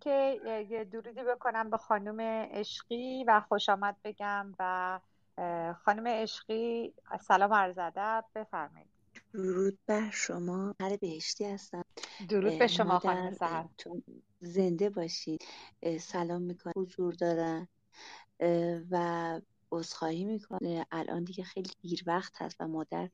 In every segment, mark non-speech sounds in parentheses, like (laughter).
که یه درودی بکنم به خانم عشقی و خوش آمد بگم و خانم عشقی سلام عرض ادب بفرمایید. درود بر شما. هر بهشتی هستم. درود به شما خانم سهر. زنده باشید. سلام می‌کنم. حضور دارن و عذرخواهی می‌کنه. الان دیگه خیلی دیر وقت هست و مادر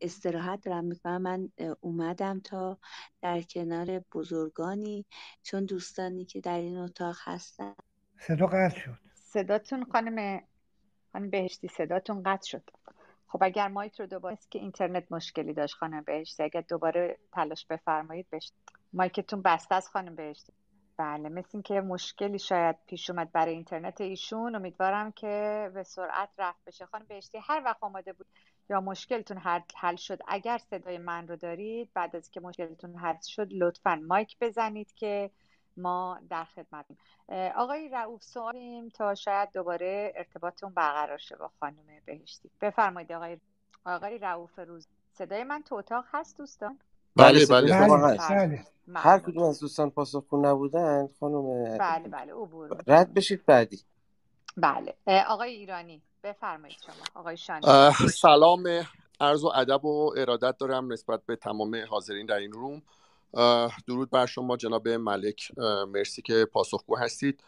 استراحت دارم می‌کنم من اومدم تا در کنار بزرگانی چون دوستانی که در این اتاق هستن. صدا قطع شد. صداتون خانم خانم بهشتی صداتون قطع شد. خب اگر مایک رو دوباره که اینترنت مشکلی داشت خانم بهشتی. اگر دوباره تلاش بفرمایید بشت مایکتون بسته از خانم بهشتی. بله مثل اینکه مشکلی شاید پیش اومد برای اینترنت ایشون امیدوارم که به سرعت رفت بشه. خانم بهشتی هر وقت آماده بود یا مشکلتون حل شد اگر صدای من رو دارید بعد از که مشکلتون حل شد لطفا مایک بزنید که ما در خدمتیم آقای رعوف سوالیم تا شاید دوباره ارتباطتون برقرار شه با خانم بهشتی. بفرمایید آقای آقای رعوف روز صدای من تو اتاق هست دوستان؟ بله بله, بله, هست. بله. هر کدوم از دوستان پاسخگو نبودن خانم بله بله عبور. رد بشید بعدی. بله. آقای ایرانی بفرمایید شما. آقای شانی. سلام. عرض و ادب و ارادت دارم نسبت به تمام حاضرین در این روم. درود بر شما جناب ملک. مرسی که پاسخگو هستید.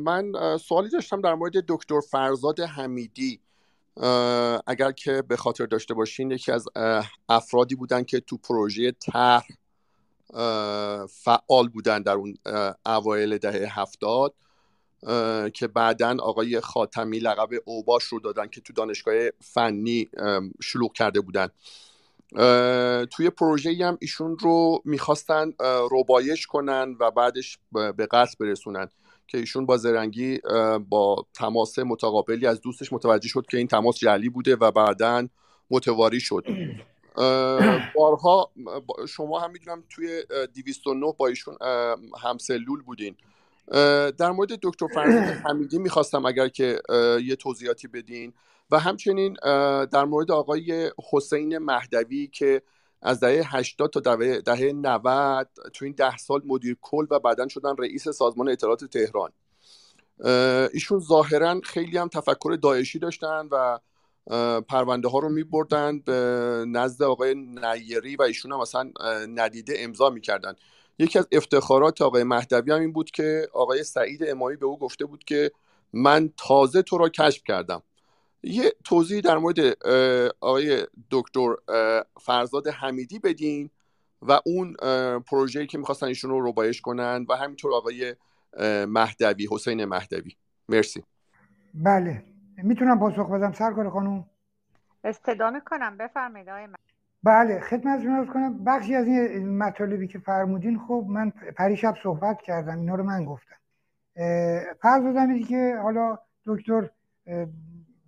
من سوالی داشتم در مورد دکتر فرزاد حمیدی. اگر که به خاطر داشته باشین یکی از افرادی بودن که تو پروژه طرح فعال بودن در اون اوایل دهه هفتاد که بعدا آقای خاتمی لقب اوباش رو دادن که تو دانشگاه فنی شلوغ کرده بودن. توی پروژه هم ایشون رو می‌خواستن روبایش کنن و بعدش به قصد برسونن. که ایشون با زرنگی با تماس متقابلی از دوستش متوجه شد که این تماس جعلی بوده و بعدا متواری شد. بارها شما هم می‌دونم توی 209 با ایشون همسلول بودین. در مورد دکتر فرزاد حمیدی می‌خواستم اگر که یه توضیحاتی بدین و همچنین در مورد آقای حسین مهدوی که از دهه 80 تا دهه, دهه 90 تو این ده سال مدیر کل و بعدا شدن رئیس سازمان اطلاعات تهران. ایشون ظاهرا خیلی هم تفکر داعشی داشتن و پرونده ها رو می بردن به نزد آقای نیری و ایشون هم مثلا ندیده امضا می‌کردن. یکی از افتخارات آقای مهدوی هم این بود که آقای سعید امامی به او گفته بود که من تازه تو را کشف کردم. یه توضیح در مورد آقای دکتر فرزاد حمیدی بدین و اون پروژه‌ای که می‌خواستن ایشون رو روبایش کنن و همینطور آقای مهدوی حسین مهدوی. مرسی. بله. می‌تونم پاسخ بدم؟ سرکار خانم؟ استدا می‌کنم. بفرمایید آقای بله. خدمتتون کنم بخشی از این مطالبی که فرمودین خب من پریشب صحبت کردم. اینا رو من گفتم. فرض دادم که حالا دکتر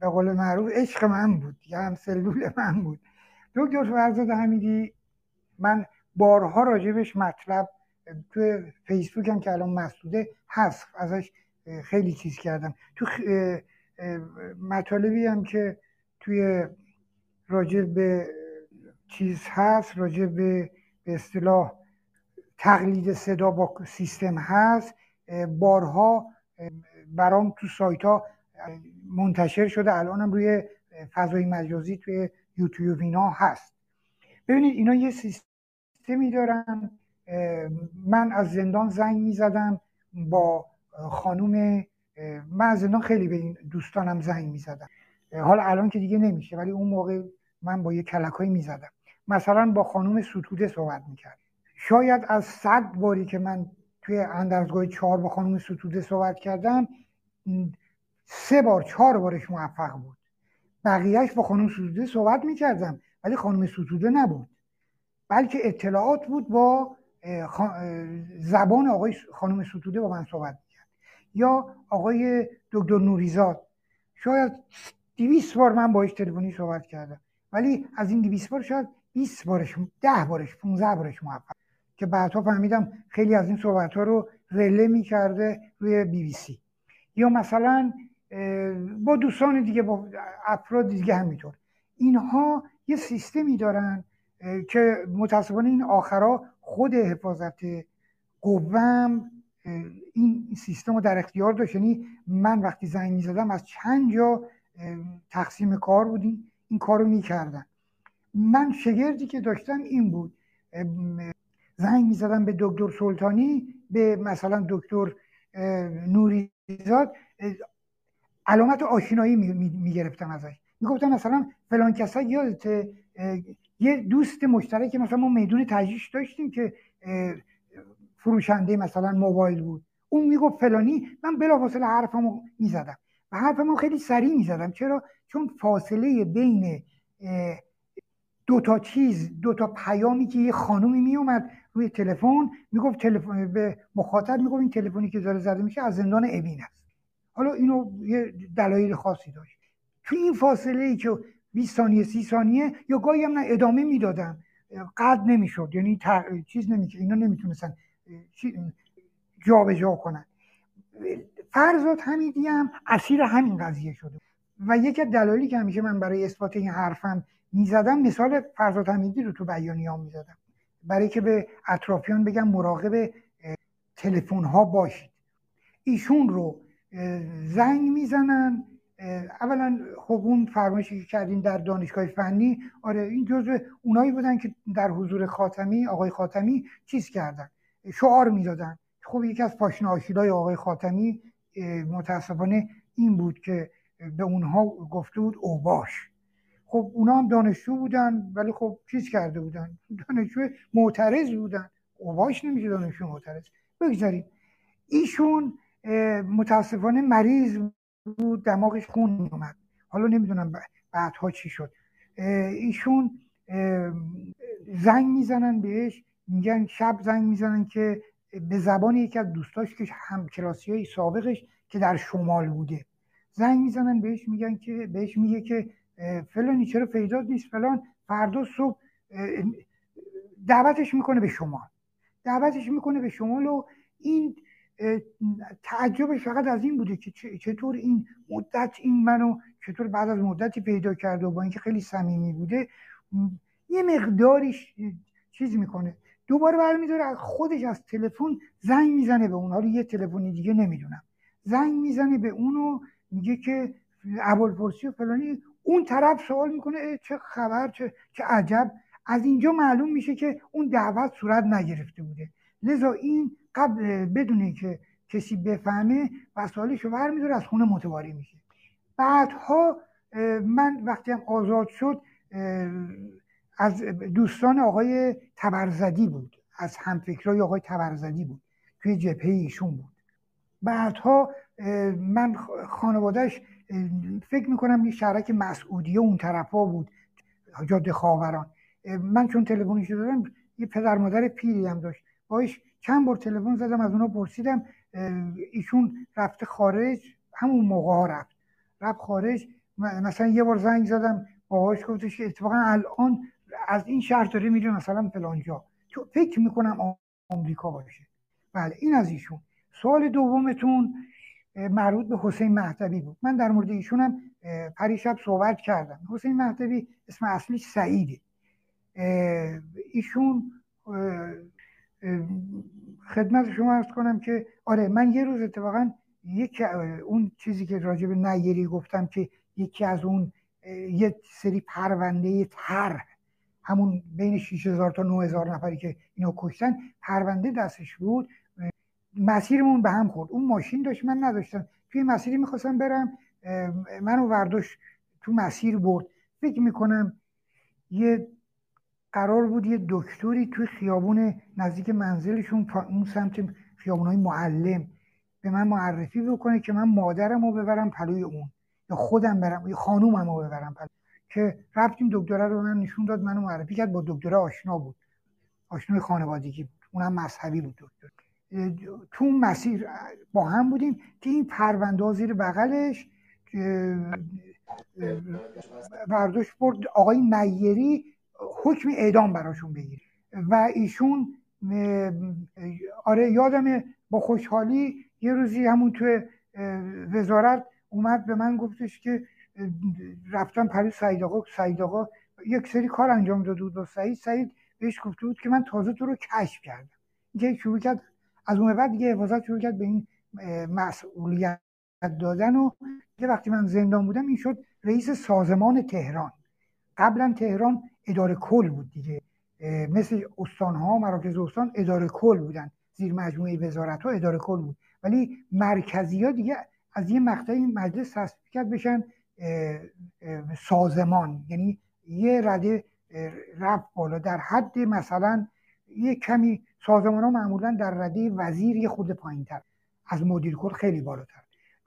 به قول معروف عشق من بود یا هم سلول من بود. دکتر فرزاد حمیدی من بارها راجبش مطلب تو فیسبوک هم که الان مسدوده هست ازش خیلی چیز کردم. تو مطالبی هم که توی راجع به چیز هست راجع به به اصطلاح تقلید صدا با سیستم هست بارها برام تو سایت ها منتشر شده الانم روی فضای مجازی توی یوتیوب اینا هست. ببینید اینا یه سیستمی دارن. من از زندان زنگ می‌زدم با خانوم من از زندان خیلی به این دوستانم زنگ می‌زدم حالا الان که دیگه نمیشه ولی اون موقع من با یه کلکایی می‌زدم. مثلا با خانوم ستوده صحبت می‌کرد. شاید از صد باری که من توی اندرزگاه چهار با خانوم ستوده صحبت کردم سه بار چهار بارش موفق بود. بقیهش با خانم ستوده صحبت می‌کردم ولی خانم ستوده نبود. بلکه اطلاعات بود با زبان آقای خانم ستوده با من صحبت می‌کرد. یا آقای دکتر نوریزاد. شاید دیویس بار من باش تلفنی صحبت کردم. ولی از این دیویس بار شاید 20 بارش ده بارش 15 بارش موفق. که بعدها فهمیدم خیلی از این صحبت ها رو رله می‌کرده روی بی بی سی. یا مثلا با دوستان دیگه با افراد دیگه همینطور. اینها یه سیستمی دارن که متاسفانه این آخرا خود حفاظت قوم این سیستم رو در اختیار داشت. یعنی من وقتی زنگ می‌زدم از چند جا تقسیم کار بودیم این کار رو می‌کردن. من شگردی که داشتم این بود. زنگ می‌زدم به دکتر سلطانی به مثلا دکتر نوریزاد. علامت آشنایی می‌گرفتم ازش. می‌گفتم مثلا فلان کسا یادت یه دوست مشترک مثلا ما میدون تجریش داشتیم که فروشنده مثلا موبایل بود. اون می‌گفت فلانی من بلافاصله حرفمو می‌زدم. و حرفمو خیلی سریع می‌زدم. چرا؟ چون فاصله بین دو تا چیز دو تا پیامی که یه خانومی میومد روی تلفن می‌گفت تلفن به مخاطب می‌گفت این تلفنی که داره زده میشه از زندان اوین است. حالا اینو یه دلایل خاصی داشت. تو این فاصله ای که 20 ثانیه 30 ثانیه یا گاهی هم ادامه می‌دادم قد نمی‌شد. یعنی چیز نمیشه اینا نمی‌تونستن جابجا کنن. فرزاد حمیدی هم اسیر همین قضیه شده. و یکی از دلایلی که همیشه من برای اثبات این حرفم می‌زدم مثال فرزاد حمیدی رو تو بیانیه‌ام می‌زدم. برای که به اطرافیان بگم مراقب تلفن ها باشید. ایشون رو زنگ می‌زنن. اولا خب اون فرمایشی که کردیم در دانشگاه فنی آره این جزء اونایی بودن که در حضور خاتمی آقای خاتمی چیز کردن؟ شعار می‌دادن. خب یکی از پاشنه آشیلای آقای خاتمی متاسفانه این بود که به اونها گفته بود اوباش. خب اونا هم دانشجو بودن ولی خب چیز کرده بودن؟ دانشجو معترض بودن. اوباش نمیشه دانشجو معترض. بگذاریم. ایشون متاسفانه مریض بود دماغش خون میومد حالا نمی‌دونم بعدها چی شد. ایشون زنگ می‌زنن بهش میگن شب زنگ می‌زنن که به زبان یکی از دوستاش که هم کلاسی های سابقش که در شمال بوده. زنگ می‌زنن بهش میگن که بهش میگه که فلانی چرا پیدا نیست فلان فردا صبح دعوتش می‌کنه به شمال. دعوتش می‌کنه به شمال و این تعجبش فقط از این بوده که چطور این مدت این منو چطور بعد از مدتی پیدا کرده و با اینکه خیلی صمیمی بوده یه مقداریش چیز می‌کنه. دوباره برمیداره از خودش از تلفن زنگ می‌زنه به اون. حالا یه تلفنی دیگه نمی‌دونم. زنگ می‌زنه به اونو میگه که ابوالفرسی و فلانی. اون طرف سوال می‌کنه چه خبر؟ چه, چه عجب؟ از اینجا معلوم میشه که اون دعوت صورت نگرفته بوده. لذا این قبل بدونه که کسی بفهمه وسایلش رو برمیداره از خونه متواری میشه. بعدها من وقتی هم آزاد شد از دوستان آقای تبرزدی بود. از همفکرای آقای تبرزدی بود. توی جبهه ایشون بود. بعدها من خانوادهش فکر می‌کنم یه شهرک مسعودیه اون طرفا بود. جاده خاوران. من چون تلفنش دادم یه پدر مادر پیری هم داشت. باش چند بار تلفن زدم از اونا پرسیدم ایشون رفته خارج؟ همون موقع ها رفت. رفت خارج مثلا یه بار زنگ زدم باهاش گفتش که اتفاقا الان از این شهر داره میره مثلا فلانجا تو فکر می‌کنم آمریکا باشه. بله این از ایشون. سوال دومتون مربوط به حسین مهدوی بود. من در مورد ایشونم پریشب صحبت کردم. حسین مهدوی اسم اصلیش سعیده. ایشون خدمت شما ارز کنم که آره من یه روز اتفاقا یک اون چیزی که راجع به نیری گفتم که یکی از اون یه سری پرونده تر همون بین 6000 تا 9000 نفری که اینو کشتن پرونده دستش بود. مسیرمون به هم خورد. اون ماشین داشت من نداشتم. توی مسیری می‌خواستم برم. منو ورداش تو مسیر برد. فکر می‌کنم یه قرار بود یه دکتری توی خیابون نزدیک منزلشون اون سمت خیابون های معلم به من معرفی بکنه که من مادرم رو ببرم پلوی اون یا خودم برم یا خانومم رو ببرم پلوی. که رفتیم دکتره رو من نشون داد منو معرفی کرد با دکتره آشنا بود. آشنای خانوادگی بود. اونم مذهبی بود دکتر. تو مسیر با هم بودیم که این پرونده زیر بغلش برداشت برد آقای نیری حکم اعدام براشون بگیره. و ایشون آره یادم با خوشحالی یه روزی همون توی وزارت اومد به من گفتش که رفتم پری سعید آقا سعید آقا یک سری کار انجام داده بود با سعید. سعید بهش گفته بود که من تازه تو رو کشف کردم. که شروع کرد از اون بعد دیگه حفاظت شروع کرد به این مسئولیت دادن و وقتی من زندان بودم این شد رئیس سازمان تهران. قبلا تهران اداره کل بود دیگه. مثل استان ها مراکز استان اداره کل بودن. زیر مجموعه وزارت ها اداره کل بود. ولی مرکزی ها دیگه از یه مقطعی مجلس تصویب کرد بشن سازمان. یعنی یه رده رفت بالا. در حد مثلا یه کمی سازمان ها معمولا در رده وزیر یه خود پایین تر از مدیر کل خیلی بالاتر.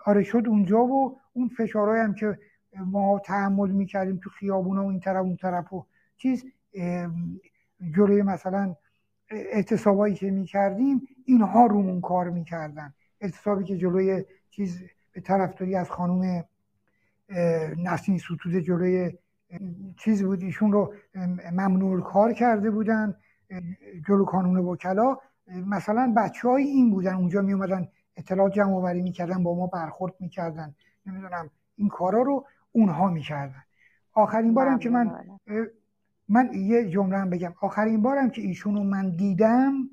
آره شد اونجا و اون فشارهایی هم که ما تحمل می‌کردیم تو خیابونا و این طرف اون طرف و چیز جلوی مثلا اعتصابایی که می‌کردیم اینها رومون کار می‌کردن. اعتصابی که جلوی چیز به طرفداری از خانوم نسین ستوده جلوی چیز بود ایشون رو ممنوع کار کرده بودن جلو کانون وکلا. مثلا بچه های این بودن اونجا می اومدن اطلاع جمع آوری می‌کردن با ما برخورد می‌کردن. نمی‌دونم این کارا رو اونها می‌کردن. آخرین بارم که من. من یه جمله هم بگم. آخرین بارم که ایشون رو من دیدم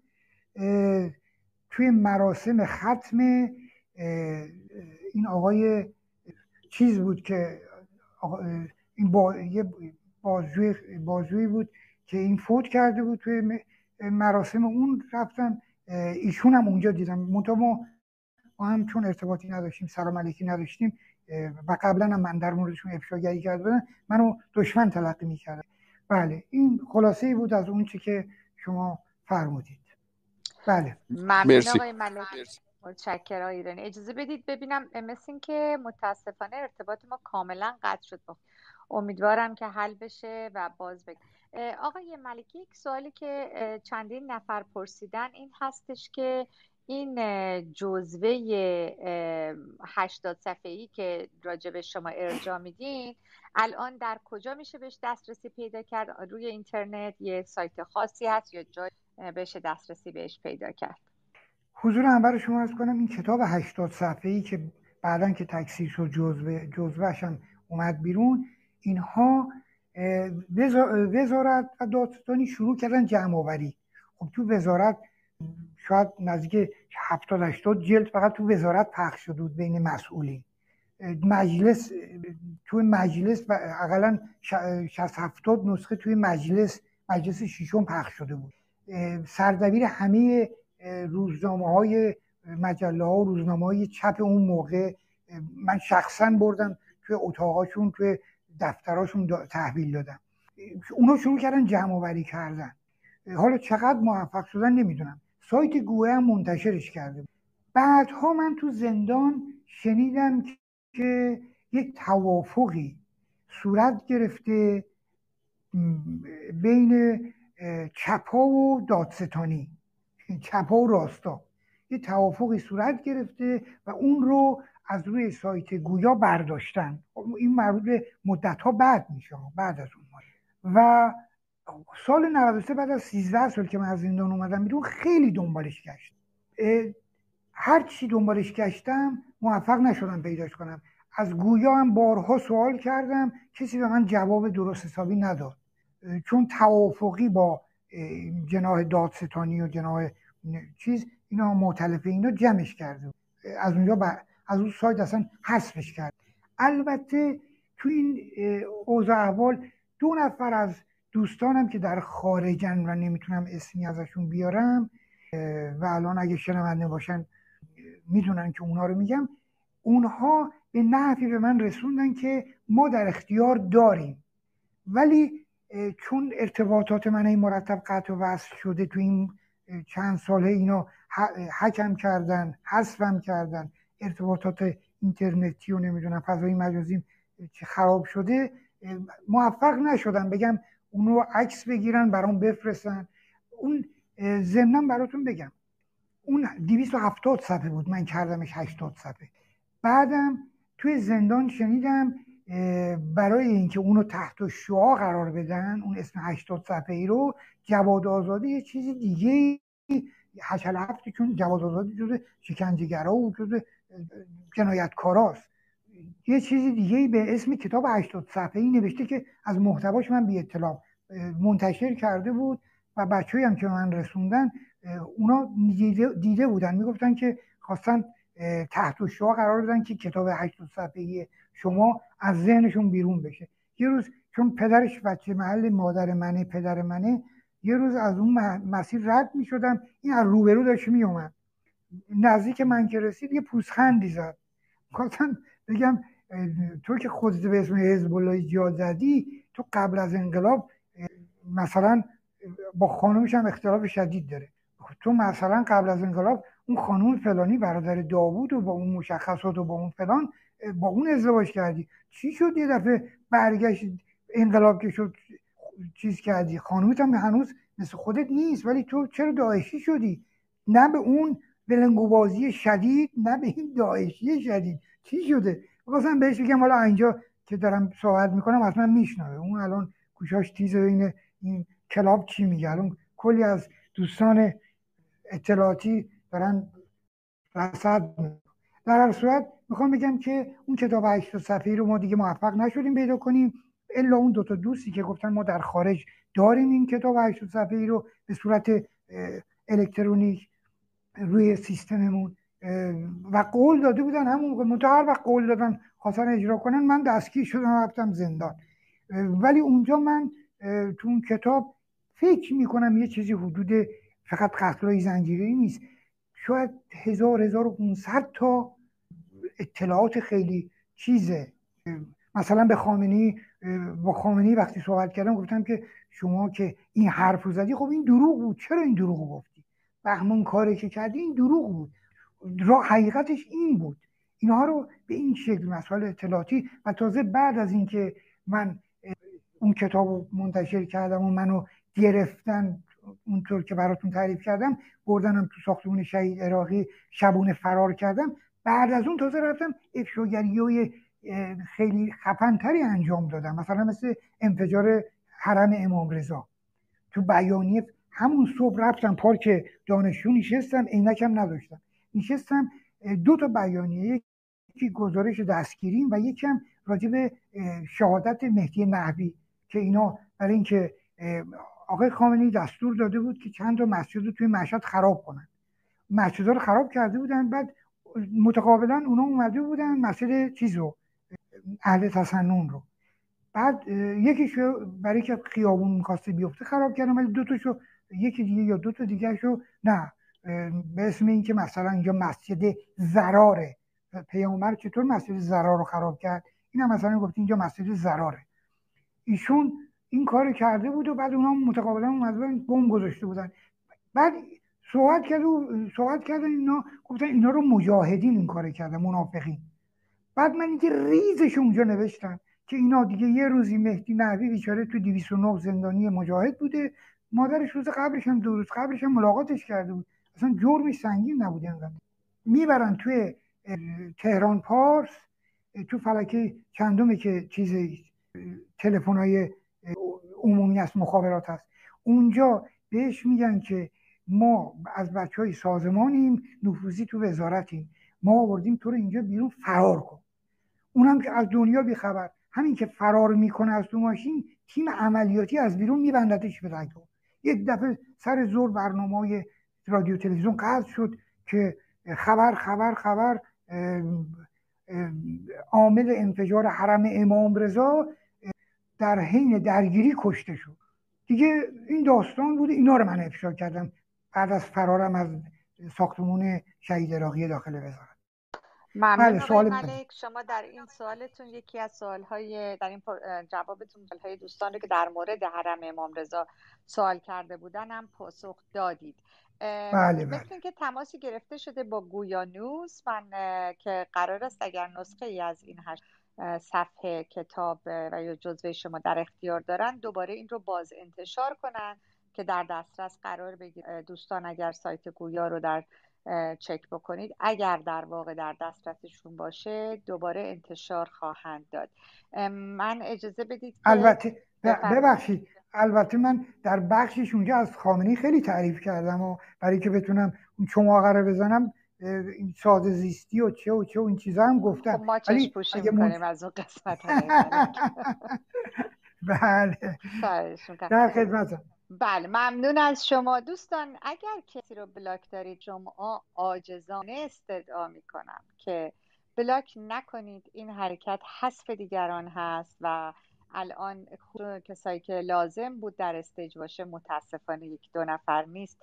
توی مراسم ختم این آقای چیز بود که این با یه بازجوی بود که این فوت کرده بود توی مراسم اون رفتن. ایشون هم اونجا دیدم. منتها ما هم چون ارتباطی نداشتیم سلام علیکی نداشتیم و قبلا هم من در موردشون افشاگری کرده بودن منو دشمن تلقی می‌کردم بله این خلاصه ای بود از اون چی که شما فرمودید. بله. ممنون آقای متشکرم ایرانی. اجازه بدید ببینم مثل که متاسفانه ارتباط ما کاملا قطع شد. امیدوارم که حل بشه و باز بگم آقای ملکی یک سوالی که چندین نفر پرسیدن این هستش که این جزوه 80 صفحه‌ای که راجع شما ارجاع میدین الان در کجا میشه بهش دسترسی پیدا کرد؟ روی اینترنت یه سایت خاصی هست یا جای بشه دسترسی بهش پیدا کرد؟ حضور اول شما از کنم این کتاب 80 صفحه‌ای که بعدا که تکثیر شد جزوه جزوهش هم اومد بیرون اینها وزارت و دادستانی شروع کردن جمع آوری خب تو وزارت شاید نزدیک 70 80 جلد فقط تو وزارت پخش شده بود بین مسئولین. مجلس توی مجلس اقلا 60 70 نسخه توی مجلس مجلس ششم پخش شده بود. سردبیر همه روزنامه های مجله ها و روزنامه های چپ اون موقع من شخصا بردم توی اتاقاشون توی دفتراشون تحویل دادم. اونا شروع کردن جمع آوری کردن. حالا چقدر موفق شدن نمی‌دونم. سایت گوه هم منتشرش کرده بعدها من تو زندان شنیدم که یک توافقی صورت گرفته بین چپا و دادستانی. (laughs) چپا و راستا. یه توافقی صورت گرفته و اون رو از روی سایت گویا برداشتن. این مربوط به مدت ها بعد میشه بعد از اون و سال 93 بعد از 13 سال که من از زندان اومدم بیرون خیلی دنبالش گشت هر چی دنبالش گشتم موفق نشدم پیداش کنم. از گویا هم بارها سوال کردم کسی به من جواب درست حسابی نداد. چون توافقی با جناه دادستانی و جناه چیز اینا معتلفه اینا جمعش کرده از اونجا از اون سایت اصلا حذفش کرد. البته تو این اوضاع احوال دو نفر از دوستانم که در خارجن و نمی‌تونم اسمی ازشون بیارم و الان اگه شنونده باشن می‌دونن که اونا رو میگم. اونها به نحوی به من رسوندن که ما در اختیار داریم. ولی چون ارتباطات من این مرتب قطع و وصل شده تو این چند ساله اینا حکم کردن حذفم کردن ارتباطات اینترنتی و نمی‌دونم فضای مجازی که خراب شده موفق نشدم. بگم اون رو عکس بگیرن برام بفرستن. اون ضمنا براتون بگم. اون 270 صفحه بود. من کردمش 80 صفحه. بعدم توی زندان شنیدم برای اینکه اونو تحت شعا قرار بدن اون اسم 80 صفحه ای رو جواد آزادی یه چیزی دیگه هشل هفتی چون جواد آزادی جز شکنجهگرا و جز جنایتکاراست. یه چیزی دیگه به اسم کتاب 80 صفحه ای نوشته که از محتواش من بی اطلاع منتشر کرده بود و بچه هم که من رسوندن اونا دیده, بودن. می‌گفتن که خواستن تحت شما قرار بدن که کتاب هشت صفحه شما از ذهنشون بیرون بشه. یه روز چون پدرش بچه محل مادر منه پدر منه یه روز از اون مسیر رد می شدم این از روبرو داشت می اومد نزدیک من که رسید یه پوزخندی زد. خواستم بگم تو که خودت به اسم حزب الله جا زدی تو قبل از انقلاب مثلا با خانومش هم اختلاف شدید داره. تو مثلا قبل از انقلاب اون خانوم فلانی برادر داوود و با اون مشخصات و با اون فلان با اون ازدواج کردی. چی شد یه دفعه برگشت انقلاب که شد چیز کردی؟ خانومت هم هنوز مثل خودت نیست ولی تو چرا داعشی شدی؟ نه به اون بلنگوبازی شدید نه به این داعشی شدید. چی شده؟ بخواستم بهش بگم حالا اینجا که دارم صحبت می‌کنم اصلا میشنوه. اون الان گوشاش تیزه بین این کلاب چی میگه؟ الان کلی از دوستان اطلاعاتی دارن رصد در هر صورت می‌خوام بگم که اون کتاب 8 صفحه رو ما دیگه موفق نشدیم پیدا کنیم. الا اون دوتا دوستی که گفتن ما در خارج داریم این کتاب 8 صفحه رو به صورت الکترونیک روی سیستممون. و قول داده بودن همون موقع. هر وقت قول دادن خواستن اجرا کنن من دستگیر شدم رفتم زندان. ولی اونجا من تو اون کتاب فکر می‌کنم یه چیزی حدود فقط قتلای زنجیری نیست. شاید هزار هزار و تا اطلاعات خیلی چیزه. مثلا به خامنی با خامنی وقتی صحبت کردم گفتم که شما که این حرف رو زدی خب این دروغ بود. چرا این دروغ گفتی؟ بهمون کاری که کردی این دروغ بود. را حقیقتش این بود. اینها رو به این شکل مسائل اطلاعاتی و تازه بعد از اینکه من اون کتاب رو منتشر کردم و منو گرفتن اونطور که براتون تعریف کردم بردنم تو ساختمون شهید عراقی شبونه فرار کردم. بعد از اون تازه رفتم افشاگری خیلی خفنتری انجام دادم. مثلا مثل انفجار حرم امام رضا. تو بیانیه همون صبح رفتم پارک دانشجو نشستم عینکم نداشتم. نشستم دو تا بیانیه یکی گزارش دستگیریم و یکم راجع به شهادت مهدی نحوی که اینا برای اینکه آقای خامنه‌ای دستور داده بود که چند تا مسجد رو توی مشهد خراب کنن. مسجد رو خراب کرده بودن بعد متقابلا اونا اومده بودن مسجد چیز رو اهل تسنن رو. بعد یکیشو برای که خیابون می‌خواسته بیفته خراب کردن ولی دو تاشو یکی دیگه یا دو تا دیگه شو نه. به اسم اینکه مثلا اینجا مسجد زراره. پیامبر چطور مسجد زرار رو خراب کرد؟ این هم مثلا گفت اینجا مسجد زراره. ایشون این کار کرده بود و بعد اونا متقابلا اومدن بم گذاشته بودن. بعد صحبت کرد و صحبت کردن اینا گفتن اینا رو مجاهدین این کار کردن منافقین. بعد من اینکه ریزش اونجا نوشتم که اینا دیگه یه روزی مهدی نحوی بیچاره تو 209 زندانی مجاهد بوده. مادرش روز قبلش هم دو روز قبلش هم ملاقاتش کرده بود. اصلا جرمش سنگین نبوده انقدر. می‌برن توی تهران پارس تو فلکه چندمه که چیز تلفن های عمومی است مخابرات هست. اونجا بهش میگن که ما از بچه های سازمانیم نفوذی تو وزارتیم. ما آوردیم تو رو اینجا بیرون فرار کن. اونم که از دنیا بیخبر. همین که فرار می‌کنه از تو ماشین تیم عملیاتی از بیرون میبندتش به رگو یک دفعه سر زور برنامه های رادیو تلویزیون قطع شد که خبر خبر خبر عامل انفجار حرم امام رضا در حین درگیری کشته شد. دیگه این داستان بود اینا رو من افشا کردم. بعد از فرارم از ساختمون شهید راقی داخل وزارت. ممنون بله سوال ملک. شما در این سوالتون یکی از سوالهای در این جوابتون سوالهای دوستان رو که در مورد حرم امام رضا سوال کرده بودن هم پاسخ دادید. بله بله. مثل که تماسی گرفته شده با گویانوس من که قرار است اگر نسخه ای از این هشت صفحه کتاب و یا جزوه شما در اختیار دارن دوباره این رو باز انتشار کنن که در دسترس قرار بگیر دوستان اگر سایت گویا رو در چک بکنید. اگر در واقع در دسترسشون باشه دوباره انتشار خواهند داد. من اجازه بدید البته ببخشید. البته من در بخشش اونجا از خامنی خیلی تعریف کردم و برای که بتونم اون چماقه رو بزنم این ساده زیستی و چه و چه و این چیزا هم گفتم. خب ما چش پوشی می‌کنیم از اون قسمت (laughs) بله. در خدمتم بله ممنون از شما. دوستان اگر کسی رو بلاک دارید شما آجزانه استدعا می‌کنم که block نکنید. این حرکت حذف دیگران هست و الان کسایی که لازم بود در stage باشه متاسفانه یک دو نفر نیست.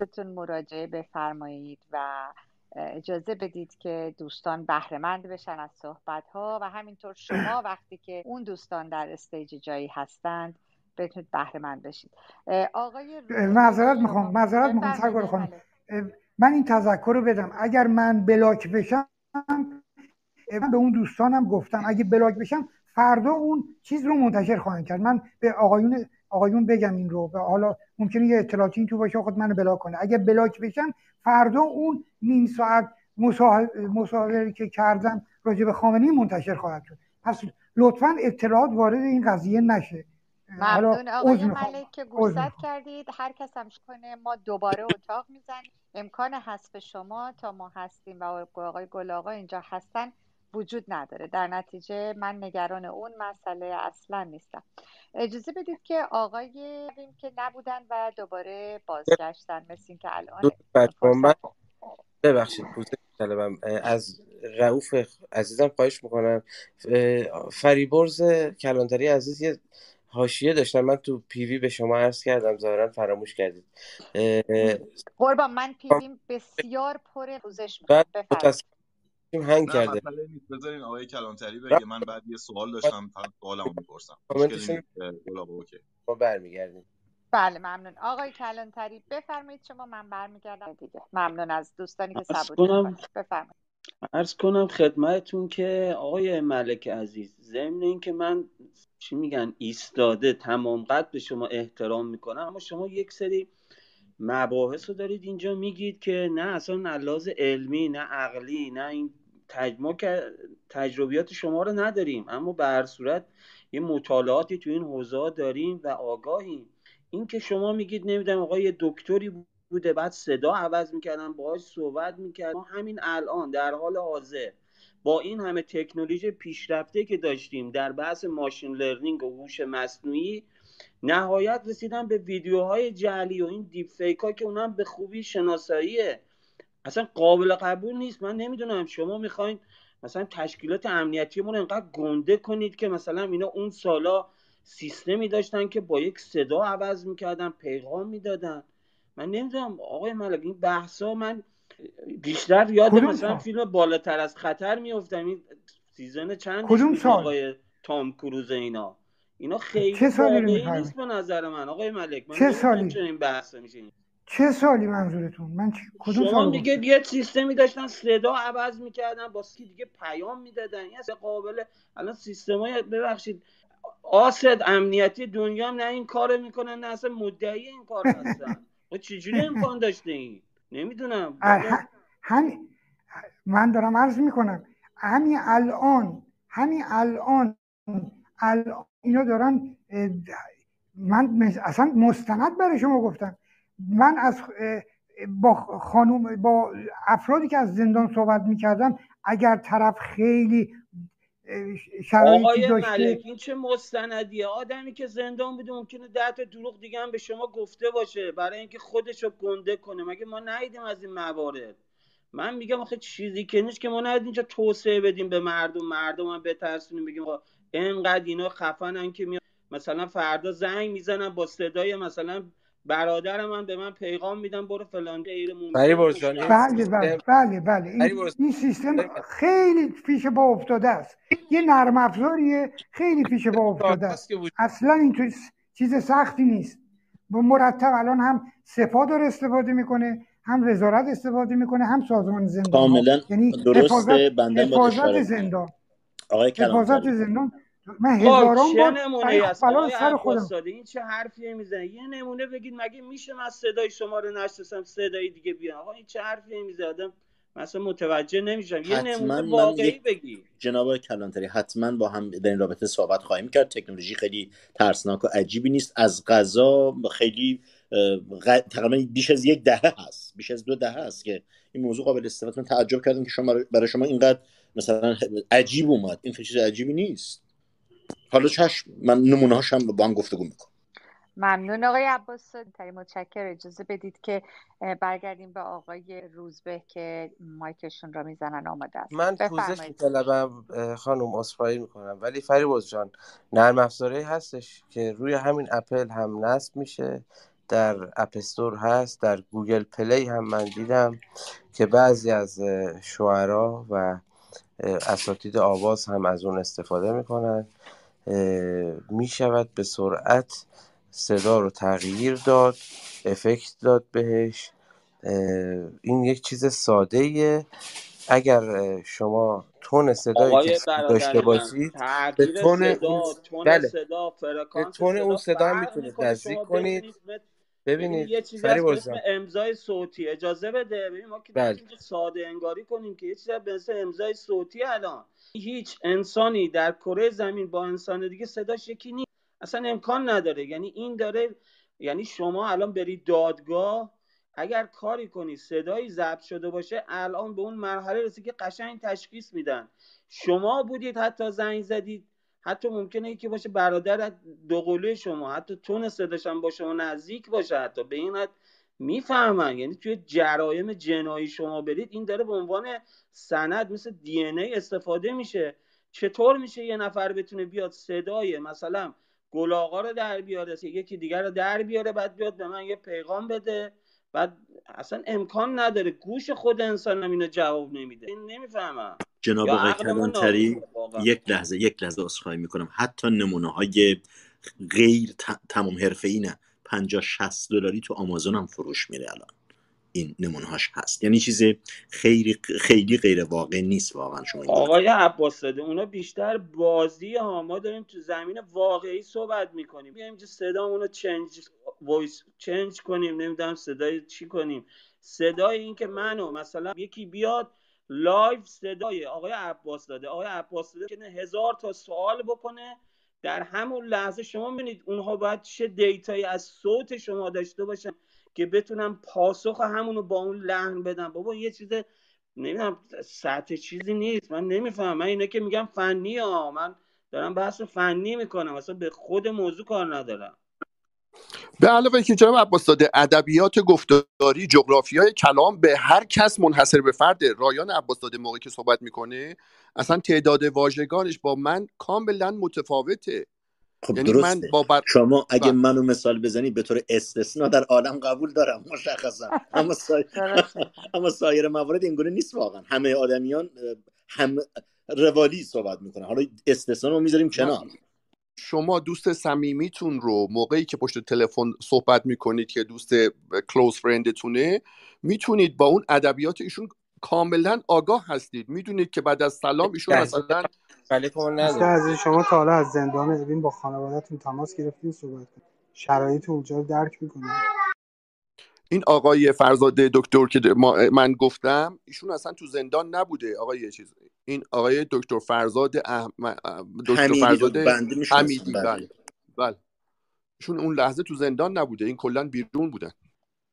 بتون مراجعه بفرمایید و اجازه بدید که دوستان بهره‌مند بشن از صحبت ها و همینطور شما وقتی که اون دوستان در stage جایی هستند بتونید بهره‌مند بشید. آقای معذرت می‌خوام معذرت می‌خوام سرکار خانم. بله. من این تذکر رو بدم. اگر من بلاک بشم من به اون دوستانم گفتم اگه بلاک بشم فردا اون چیز رو منتشر خواهند کرد. من به آقایون آقایون بگم این رو. حالا ممکنه یه اطلاعاتی این تو باشه خود منو بلاک کنه. اگه بلاک بشم فردا اون نیم ساعت مصاحبه که کردم راجع به خامنه‌ای منتشر خواهد شد. پس لطفا اطلاعات وارد این قضیه نشه. ممنون. آقای ملک که گوشت کردید هر کس هم کنه. ما دوباره اتاق می‌زنیم. امکان حذف شما تا ما هستیم و آقای گل آقا اینجا هستن وجود نداره. در نتیجه من نگران اون مسئله اصلا نیستم. اجازه بدید که آقای که نبودن و دوباره بازگشتن. مثل اینکه الان ببخشید طلبم از رعوف عزیزم خواهش می‌کنم. فریبرز کلانتری عزیز یه حاشیه داشتم. من تو پیوی به شما عرض کردم. ظاهرا فراموش کردید. قربان من پیویم بسیار پر پوزش می‌کنم. هنگ کرده بذارین آقای کلانتری بگه. من بعد یه سوال داشتم. فقط سوالمو می‌پرسم. ما برمیگردیم. بله ممنون. آقای کلانتری بفرمایید. شما من برمیگردم. دیگه. ممنون از دوستانی که صبور بفرمایید. عرض کنم خدمتتون که آقای ملک عزیز ضمن اینکه من چی میگن ایستاده تمام قد به شما احترام می‌کنم اما شما یک سری مباحث رو دارید اینجا میگید که نه اصلا نه علمی نه عقلی نه این ما که تجربیات شما رو نداریم اما به هر صورت یه مطالعاتی تو این حوزه داریم و آگاهیم. این که شما میگید نمی‌دونم آقا یه دکتری بوده بعد صدا عوض می‌کردن باهاش صحبت می‌کردن. ما همین الان در حال حاضر با این همه تکنولوژی پیشرفته که داشتیم در بحث machine learning و هوش مصنوعی نهایت رسیدن به ویدیوهای جعلی و این deep fake ها که اونم به خوبی شناساییه. اصلا قابل قبول نیست. من نمی‌دونم شما می‌خواین مثلا تشکیلات امنیتیمون انقدر گنده کنید که مثلا اینا اون سالا سیستمی داشتن که با یک صدا عوض می‌کردن پیغام می‌دادن. من نمی‌دونم آقای ملک این بحثا من بیشتر یاد مثلا فیلم بالاتر از خطر میفتم این سیزن چند کدوم سال؟ آقای تام کروز اینا؟ اینا خیلی چه سالی نیست به نظر من آقای ملک. من چه سالی؟ این بحث میشه. چه سالی منظورتون؟ من کدوم شما میگه یه سیستمی داشتن صدا عوض می‌کردن با سکی دیگه پیام می‌دادن. این اصلا قابل الان سیستمای ببخشید آسد امنیتی دنیا هم نه این کار می‌کنن نه اصلا مدعی این کار هستن. (laughs) چجوری امکان داشته این؟ نمی‌دونم. همین. من دارم عرض می‌کنم. همین الان همین الان الان اینا دارن من اصلا مستند برای شما گفتم. من از با خانوم با افرادی که از زندان صحبت می‌کردم اگر طرف خیلی شرایطی داشته. ملک این چه مستندیه؟ آدمی که زندان بوده ممکنه ده تا دروغ دیگه هم به شما گفته باشه برای اینکه خودش رو گنده کنه. مگه ما ندیدیم از این موارد؟ من میگم آخه چیزی که نیست که ما ندیدیم. اینجا توسعه بدیم به مردم. مردم هم بترسونیم. بگیم اینقدر اینا خفنن که میان. مثلا فردا زنگ می‌زنن با صدای مثلا برادر من به من پیغام میدن برو فلان غیر بله بله بله بله. این, این سیستم خیلی پیش با افتاده است. یه نرم افزاریه خیلی پیش با افتاده است. اصلا این چیز سختی نیست. با مرتب الان هم سپاه داره استفاده می‌کنه هم وزارت استفاده می‌کنه هم سازمان زندان کاملا یعنی درسته بنده حفاظت زندان. آقای حفاظت زندان من خب، هزاران بار نمونه است؟ سر خودم. این چه حرفی می‌زنه یه نمونه بگید مگه میشه من صدای شما رو نشناسم صدای دیگه بیان آقا این چه حرفی می‌زنه آدم مثلا متوجه نمیشم. یه نمونه واقعی بگی. جناب کلانتری حتما با هم در این رابطه صحبت خواهیم کرد. تکنولوژی خیلی ترسناک و عجیبی نیست. از غذا خیلی تقریبا بیش از یک دهه هست. بیش از دو دهه هست که این موضوع قابل استفاده. من تعجب کردم که شما برای شما اینقدر مثلا عجیب اومد. این چیز عجیبی نیست. حالا چشم من نمونه هاشم با هم گفتگو می‌کنم. ممنون آقای عباس تری متشکر اجازه بدید که برگردیم به آقای روزبه که مایکشون را می‌زنن آماده است. من پوزش میطلبم خانم اصفایی می‌کنم. ولی فریباز جان نرم افزاره هستش که روی همین اپل هم نصب میشه در App Store هست در Google Play هم من دیدم که بعضی از شعرا و اساتید آواز هم از اون استفاده می‌کنن. می‌شود به سرعت صدا رو تغییر داد افکت داد بهش. این یک چیز ساده ایه اگر شما تون صدایی که داشته باشید به تون اون بله. صدا به تون اون صدا هم می‌تونید نزدیک کنید. ببینید یه چیزی هست به امضای صوتی. اجازه بده. ببین ما که بله. ساده انگاری کنیم که یه چیزی به اسم امضای صوتی الان. هیچ انسانی در کره زمین با انسان دیگه صداش یکی نیست. اصلا امکان نداره. یعنی این داره یعنی شما الان برید دادگاه اگر کاری کنی صدایی ضبط شده باشه الان به اون مرحله رسید که قشنگ تشخیص میدن. شما بودید حتی زنگ زدید. حتی ممکنه که باشه برادر دوقلوی شما حتی تون صداش هم با نزدیک باشه حتی به این حد می‌فهمن. یعنی توی جرایم جنایی شما برید این داره به عنوان سند مثل دی ای استفاده میشه. چطور میشه یه نفر بتونه بیاد صدای مثلا گلاغا رو در بیاره یکی دیگر رو در بیاره بعد بیاد به من یه پیغام بده؟ بعد اصلا امکان نداره. گوش خود انسان هم اینو جواب نمیده. این نمی‌فهمم. جناب آقای کلانتری یک لحظه یک لحظه اصخایی می‌کنم. حتی نمونه های غیر تمام حرفه ای نه. 50 60 دلاری تو آمازون هم فروش میره الان. این نمونه هاش هست. یعنی چیز خیلی خیلی غیر واقع نیست واقعا شما آقای عباس داده اونا بیشتر بازی ها ما داریم تو زمین واقعی صحبت می‌کنیم. بیایم که صدامون رو چنج وایس چنج کنیم نمی‌دونم صدای چی کنیم. صدای این که منو مثلا یکی بیاد live صدای آقای عباس داده آقای عباس داده که هزار تا سوال بکنه در همون لحظه شما ببینید اونها باید چه دیتایی از صوت شما داشته باشن که بتونم پاسخ همونو با اون لحن بدم بابا یه چیز نمی‌دونم سطح چیزی نیست. من نمی‌فهمم. من اینه که میگم فنی ها من دارم بحث فنی می‌کنم. اصلا به خود موضوع کار ندارم. به علاوه که جناب عباس داده ادبیات گفتاری جغرافیای کلام به هر کس منحصر به فرده آقای عباس داده موقعی که صحبت می‌کنه اصلا تعداد واژگانش با من کاملا متفاوته. خب یعنی من با بر... شما اگه بله. منو مثال بزنی به طور استثنا در عالم قبول دارم مشخصا. اما, سایر... (laughs) (laughs) اما سایر موارد اینگونه نیست واقعا. همه آدمیان هم روالی صحبت می‌کنن. حالا استثنا رو می‌ذاریم کنار. شما دوست صمیمیتون رو موقعی که پشت تلفن صحبت می‌کنید که دوست کلوز فرندتونه می‌تونید با اون ادبیات ایشون کاملا آگاه هستید. می‌دونید که بعد از سلام ایشون مثلا بله از شما تا حالا از زندان اوین با خانوادهتون تماس گرفتین صحبت شرایط اونجا رو درک می‌کنید این آقای فرزاده دکتر که من گفتم ایشون اصلا تو زندان نبوده. آقای چیز این آقای دکتر فرزاد احم... دکتر فرزاد حمیدی بله. بله. بله. ایشون اون لحظه تو زندان نبوده. این کلا بیرون بودن.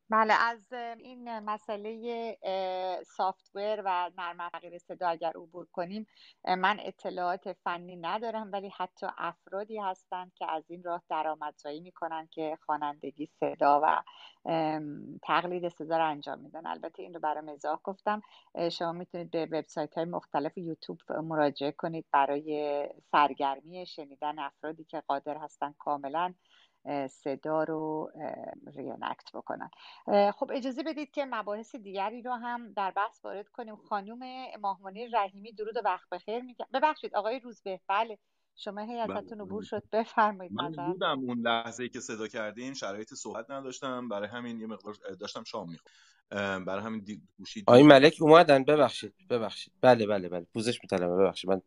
بله از این مسئله سافتور و نرم تغییر صدا اگر عبور کنیم من اطلاعات فنی ندارم ولی حتی افرادی هستند که از این راه درآمدزایی می‌کنن که خوانندگی صدا و تقلید صدا رو انجام میدن. البته این رو برای مزاح گفتم. شما می‌تونید به وبسایت های مختلف یوتیوب مراجعه کنید برای سرگرمی شنیدن افرادی که قادر هستن کاملا صدا رو رینکت بکنن. خب اجازه بدید که مباحث دیگری رو هم در بحث وارد کنیم. خانم ماهمانی رحیمی درود و وقت بخیر میگم. ببخشید آقای روزبه بله شما هی ازتون عبور شد. بفرمایید. من بودم اون لحظه که صدا کردین شرایط صحبت نداشتم. برای همین یه مقدار داشتم شام می‌خوام برای همین گوشی آقای ملک اومدن. ببخشید ببخشید. بله بله بله. پوزش میطلبم ببخشید. من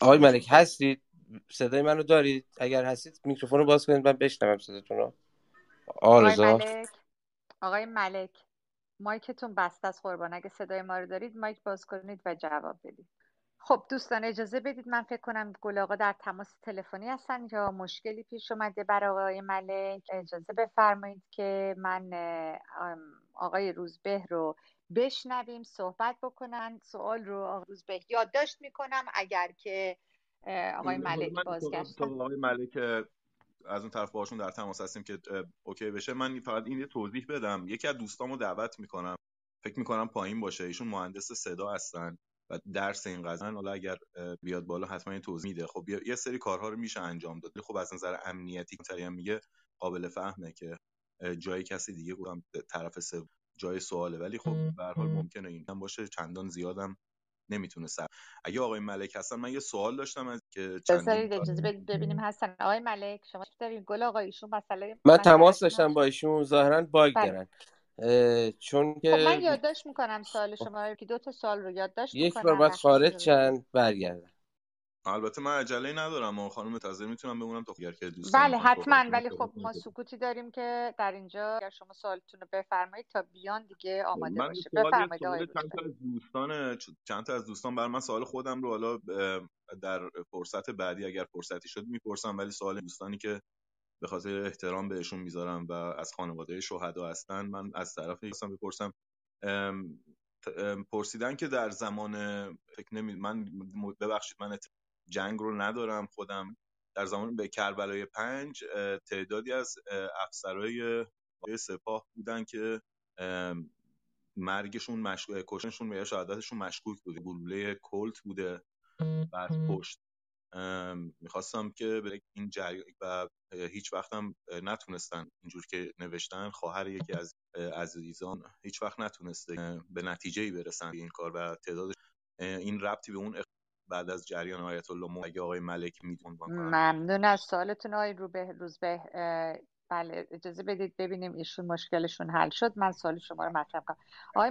آقای ملک هستید؟ صدای منو دارید؟ اگر هستید میکروفون رو باز کنید من بشنوم صداتون رو. آقای ملک آقای ملک مایکتون بسته از قربان. اگه صدای ما رو دارید مایک باز کنید و جواب بدید. خب دوستان اجازه بدید من فکر کنم گل آقا در تماس تلفنی هستن یا مشکلی پیش اومده برای آقای ملک. اجازه بفرمایید که من آقای روزبه رو بشنویم صحبت بکنن. سوال رو آقای روزبه یادداشت می‌کنم. اگر که آقای ملک بازگشت. آقای ملک از اون طرف باشون در تماس هستیم که اوکی بشه. من فقط این توضیح بدم. یکی از دوستامو دعوت می‌کنم. فکر می‌کنم پایین باشه. ایشون مهندس صدا هستن و درس این قضیه. حالا اگر بیاد بالا حتما این توضیح میده. خب یه سری کارها رو میشه انجام داد. خب از نظر امنیتی هم میگه قابل فهمه که جای کسی دیگه بودم طرف سه جای سواله. ولی خب به هر حال ممکنه این هم باشه. چندان زیادم نمی‌تونه سر. اگه آقای ملک هستن من یه سوال داشتم از که بذارید اجازه ببینیم هستن. آقای ملک شما دارید گل آقای ایشون مسئله من تماس داشتم با ایشون ظاهرا باگ بله. دارن. چون که خب من یادداشت می‌کنم سوال شما که دو تا سوال رو یادداشت یک بار بعد خارج چند برگردن. البته من عجله ندارم و خانم تازه می‌تونم بمونم تا اگر که دوست بله حتما ولی خب ما سکوتی داریم که در اینجا اگر شما سوالتون رو بفرمایید تا بیان دیگه آماده باشه. بفرمایید آقای چند تا از دوستان چند تا از دوستان بر من سوال خودم رو حالا در فرصت بعدی اگر فرصتی شد می‌پرسم ولی سوال دوستانی که به خاطر احترام بهشون می‌ذارم و از خانواده شهدا هستن من از طرف هستم بپرسم پرسیدن که در زمان فکر نمی من ببخشید من جنگ رو ندارم خودم. در زمان به کربلای پنج تعدادی از افسرهای سپاه بودن که مرگشون مشکوک کشنشون به شهادتشون مشکوک بوده. گلوله کلت بوده و پشت. می‌خواستم که به این جریان و هیچ وقتم نتونستن اینجور که نوشتن. خواهر یکی از عزیزان هیچ وقت نتونسته به نتیجه ای برسن این کار و تعداد این ربطی به اون بعد از جریان آیت الله اگه آقای ملک میدون ممنون از سوالتون آقای روبه روزبه بله اجازه بدید ببینیم ایشون مشکلشون حل شد. من سوال شما رو مطرح کنم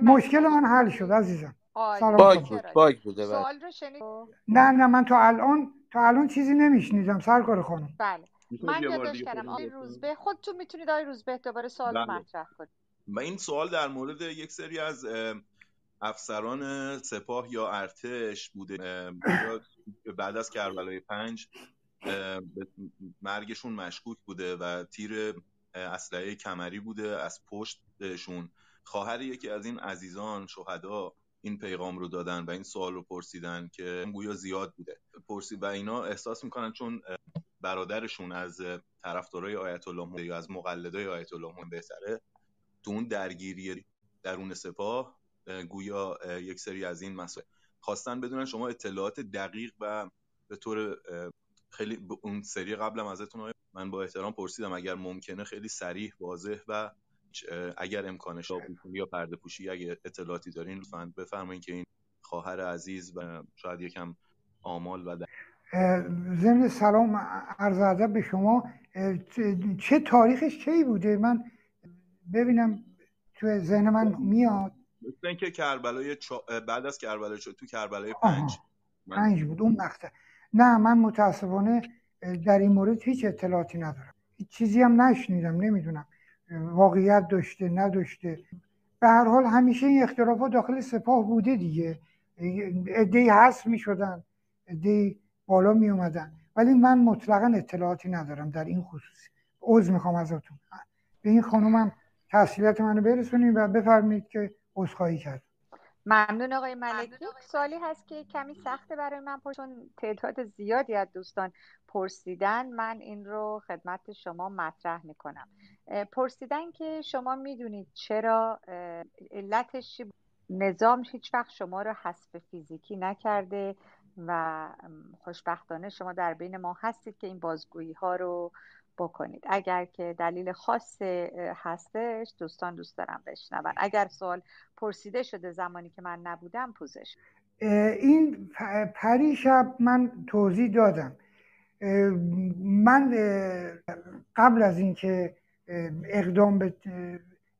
مشکل من حل شد عزیزم. باگ بود باگ بوده بله. سوال رو شنید. نه نه من تا الان تا الان چیزی نمیشنیدم سرکار خانم. بله. من یادداشت کردم. آقای روزبه خودتون می‌تونید آقای روزبه دوباره سوال بله. مطرح کنید. و این سوال در مورد یک سری از افسران سپاه یا ارتش بوده. بعد از کربلای پنج مرگشون مشکوک بوده و تیر اسلحه کمری بوده از پشتشون. خواهر یکی از این عزیزان شهدا این پیغام رو دادن و این سوال رو پرسیدن که گویا زیاد بوده. پرسید و اینا احساس می‌کنن چون برادرشون از طرفدارای آیت الله یا از مقلدای آیت الله بهتره. تو اون درگیری درون سپاه گویا یک سری از این مسائل. خواستن بدونن شما اطلاعات دقیق و به طور خیلی اون سری قبلم ازتون من با احترام پرسیدم اگر ممکنه خیلی سریح واضح و اگر امکانش یا پرده پوشی اگر اطلاعاتی دارین لطفا بفرمایید که این خواهر عزیز و شاید یکم آمال و ضمن سلام عرض ادب به شما چه تاریخش کی بوده؟ من ببینم تو ذهن من میاد. مثل اینکه کربلای چا... بعد از کربلای شد تو کربلای پنج. من... پنج بود اون مقطع نه من متاسفانه در این مورد هیچ اطلاعاتی ندارم. هیچ چیزی هم نشنیدم نمی‌دونم. واقعیت داشته نداشته. به هر حال همیشه این اختلافات داخل سپاه بوده دیگه. ادهی هست می شدن ادهی بالا می اومدن ولی من مطلقا اطلاعاتی ندارم در این خصوص عوض می‌خوام ازتون. به این خانومم تحصیلات منو برسونیم و بفرمایید که عذرخواهی کرد. ممنون آقای ملکی. سوالی هست که کمی سخته برای من چون تعداد زیادی از دوستان پرسیدن. من این رو خدمت شما مطرح می‌کنم. پرسیدن که شما می‌دونید چرا علتش نظام هیچ وقت شما رو حذف فیزیکی نکرده و خوشبختانه شما در بین ما هستید که این بازگویی ها رو بکنید. اگر که دلیل خاص هستش دوستان دوست دارم بشنون. اگر سوال پرسیده شده زمانی که من نبودم پوزش. این پری شب من توضیح دادم. من قبل از اینکه اقدام به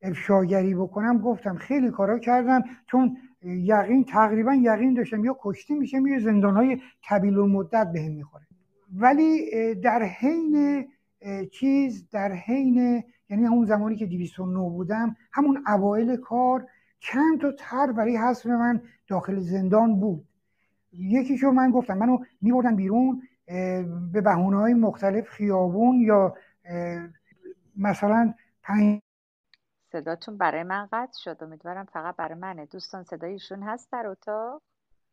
افشاگری بکنم گفتم خیلی کارا کردم چون یقین تقریبا یقین داشتم یا کشتی میشه یا زندان های طویل و مدت بهم می‌خوره. ولی در حین چیز در حین یعنی همون زمانی که 209 بودم همون اوایل کار چند تا تر برای حذف من داخل زندان بود. یکیشو من گفتم منو میبردن بیرون به بهونه های مختلف خیابون یا مثلا پنج صداتون برای من قطع شد امیدوارم فقط برای منه. دوستان صدایشون هست در اتاق؟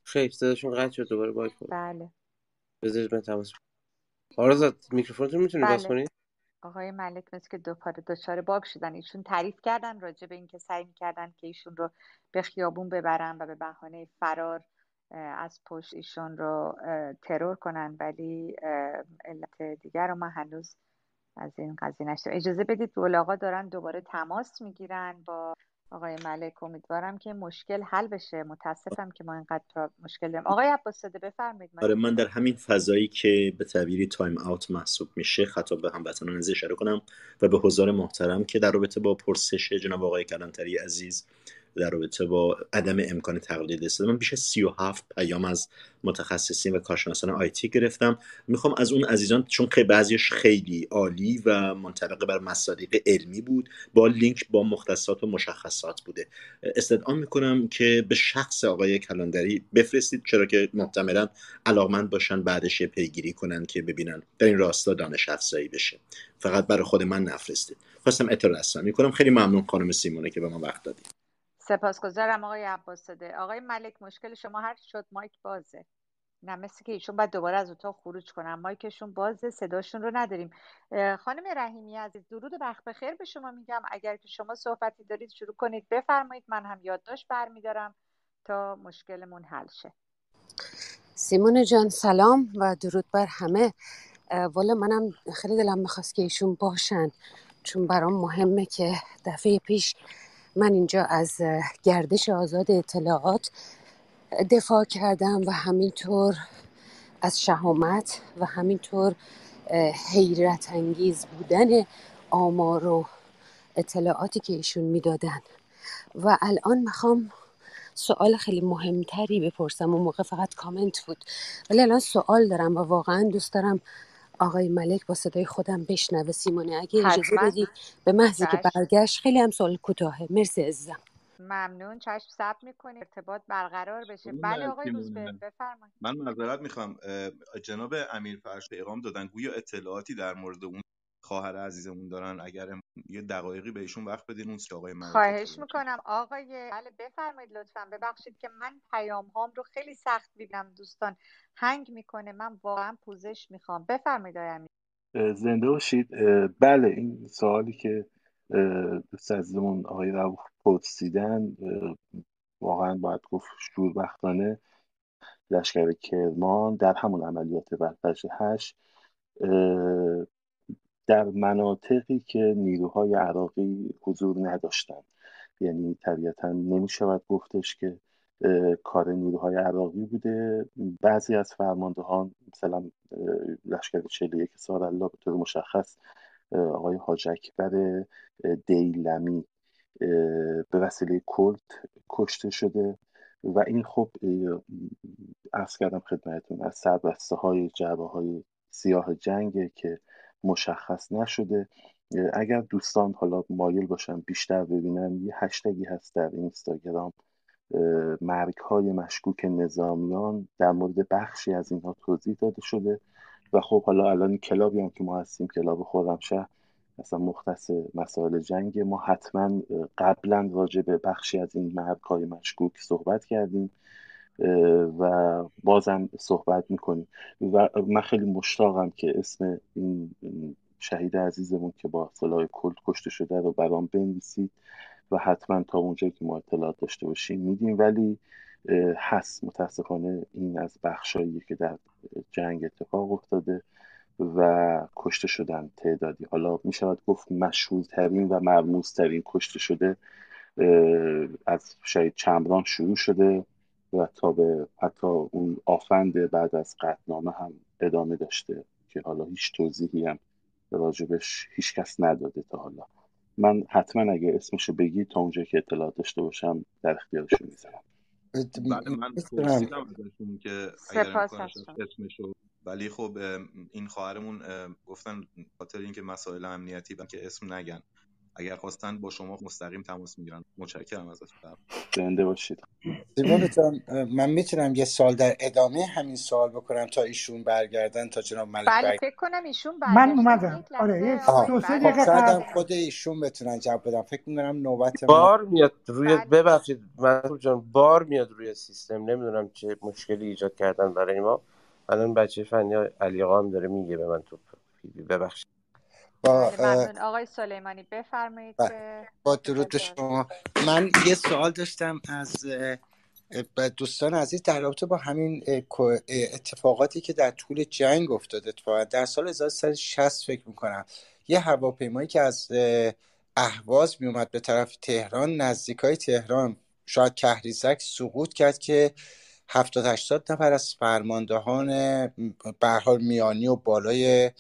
خیلی صداشون قطع شد دوباره باید بله. بذارید من تماس آرزاد میکروفونتون می‌تونی بله. باز کنید آقای ملک مثل که دوپاره دچار باگ شدن. ایشون تعریف کردن راجع به اینکه سعی کردن که ایشون رو به خیابون ببرن و به بهانه فرار از پشت ایشون رو ترور کنن. ولی علت دیگر رو من هنوز از این قضیه نشدم اجازه بدید بولاقا دارن دوباره تماس می‌گیرن با آقای ملک امیدوارم که مشکل حل بشه. متاسفم که ما اینقدر مشکل داریم. آقای عباس بفرمایید آره من در همین فضایی که به تعبیری time out محسوب میشه خطاب به هموطنان از اشاره کنم و به حضار محترم که در رابطه با پرسش جناب آقای کلانتری عزیز در رابطه با عدم امکان تقلید استفاده من بیش از 37 پیام از متخصصین و کارشناسان IT گرفتم. می‌خوام از اون عزیزان چون خیلی بعضیش خیلی عالی و منطبق بر مصادیق علمی بود با لینک با مختصات و مشخصات بوده. استدعا می‌کنم که به شخص آقای کلانتری بفرستید چرا که محتملا علاقمند باشن بعدش پیگیری کنن که ببینن در این راستا دانش افزایی بشه. فقط برای خود من نفرستید. خواستم اطلاع می‌کنم خیلی ممنون خانم سیمونه که به ما وقت دادید. سپاسگزارم آقای عباس صده آقای ملک مشکل شما هر شد مایک بازه. نه مثل که ایشون باید دوباره از اتاق خروج کنن. مایکشون بازه صداشون رو نداریم. خانم رحیمی عزیز درود وقت بخیر به شما میگم. اگر که شما صحبتی دارید شروع کنید. بفرمایید من هم یادداشت برمیدارم تا مشکلمون حل شه. سیمون جان سلام و درود بر همه. والا منم خیلی دلم می‌خواست که ایشون باشن چون برام مهمه که دفعه پیش من اینجا از گردش آزاد اطلاعات دفاع کردم و همینطور از شهامت و همینطور حیرت انگیز بودن آمار و اطلاعاتی که ایشون می‌دادن. و الان می‌خوام سوال خیلی مهمتری بپرسم. اون موقع فقط کامنت بود. ولی الان سوال دارم و واقعا دوست دارم آقای ملک با صدای خودم بشنوه. سیمونه اگه اجازه بدی به محضی که برگشت خیلی هم سوال کوتاهه. مرسی عزیزم. ممنون. چشم ثبت می‌کنی. ارتباط برقرار بشه. بله آقای روزبه بفرمایید. من معذرت می‌خوام. جناب امیر فرش پیغام دادن گویا اطلاعاتی در مورد اون خواهر عزیزمون دارن. اگر یه دقایقی بهشون وقت بدین اون آقای ملک خواهش می‌کنم. آقای بله بفرمایید لطفا. ببخشید که من پیام هام رو خیلی سخت ببینم دوستان. هنگ می‌کنه. من واقعا پوزش می‌خوام. بفرمایید آقای زنده باشید. بله این سوالی که دوست عزیزمون آقای رو پرسیدن واقعا باید گفت شوربختانه لشکر کرمان در همون عملیات برفش هشت. در مناطقی که نیروهای عراقی حضور نداشتند. یعنی طبیعتا نمی شود گفتش که کار نیروهای عراقی بوده. بعضی از فرماندهان مثلا لشکر 41 سال الله به طور مشخص آقای حاج اکبر دیلمی به وسیله کلت کشته شده. و این خب ارز کردم خدمتتون از سربسته های جعبه های سیاه جنگه که مشخص نشده. اگر دوستان حالا مایل باشن بیشتر ببینن یه هشتگی هست در اینستاگرام. مرگ های مشکوک نظامیان در مورد بخشی از اینها توضیح داده شده. و خب حالا الان کلابی هم که ما هستیم کلاب خرمشهر مثلا مختص مسائل جنگ ما. حتما قبلا راجع به بخشی از این مرگ های مشکوک صحبت کردیم. و بازم صحبت می‌کنیم. و من خیلی مشتاقم که اسم این شهید عزیزمون که با سلاح کلت کشته شده رو برام بنویسید و حتما تا اونجا که ما اطلاعات داشته باشیم میدیم. ولی هست. متاسفانه این از بخشایی که در جنگ اتفاق افتاده و کشته شدن تعدادی. حالا می شود گفت مشهورترین و مرموزترین کشته شده از شاید چمران شروع شده. و تا به حتی اون آفند بعد از قطنامه هم ادامه داشته که حالا هیچ توضیحی هم راجبش هیچ کس نداده تا حالا. من حتما اگه اسمشو بگی تا اونجا که اطلاعات داشته باشم در اختیارشون می‌ذارم. بله من پرسیدم ازشون که اگر اسمشو. ولی خب این خواهرمون گفتن خاطر اینکه مسائل امنیتی که اسم نگن. اگر خواستن با شما مستقیم تماس می‌گیرن. متشکرم ازتون. زنده باشید. من می‌تونم یه سال در ادامه همین سوال بکنم تا ایشون برگردن تا جناب ملک بله فکر کنم ایشون من اومدم. آره یه دو سه دقیقه خب خود ایشون بتونن جواب بدم فکر می‌کنم نوبت بار میاد روی بله. ببخشید منصور جان بار میاد روی سیستم. نمی‌دونم چه مشکلی ایجاد کردن برای ما. الان بچه فنی علی هم داره میگه به من تو ببخشید. با بله آقای سلیمانی بفرمایید ب- که با درود شما. من یه سوال داشتم از دوستان عزیز در رابطه با همین اتفاقاتی که در طول جنگ افتاد اتفاقا در سال 1360 فکر می‌کنم یه هواپیمایی که از اه، اهواز میومد به طرف تهران نزدیکای تهران شاید کهریزک سقوط کرد که 70 80 نفر از فرماندهان به هر حال میانی و بالای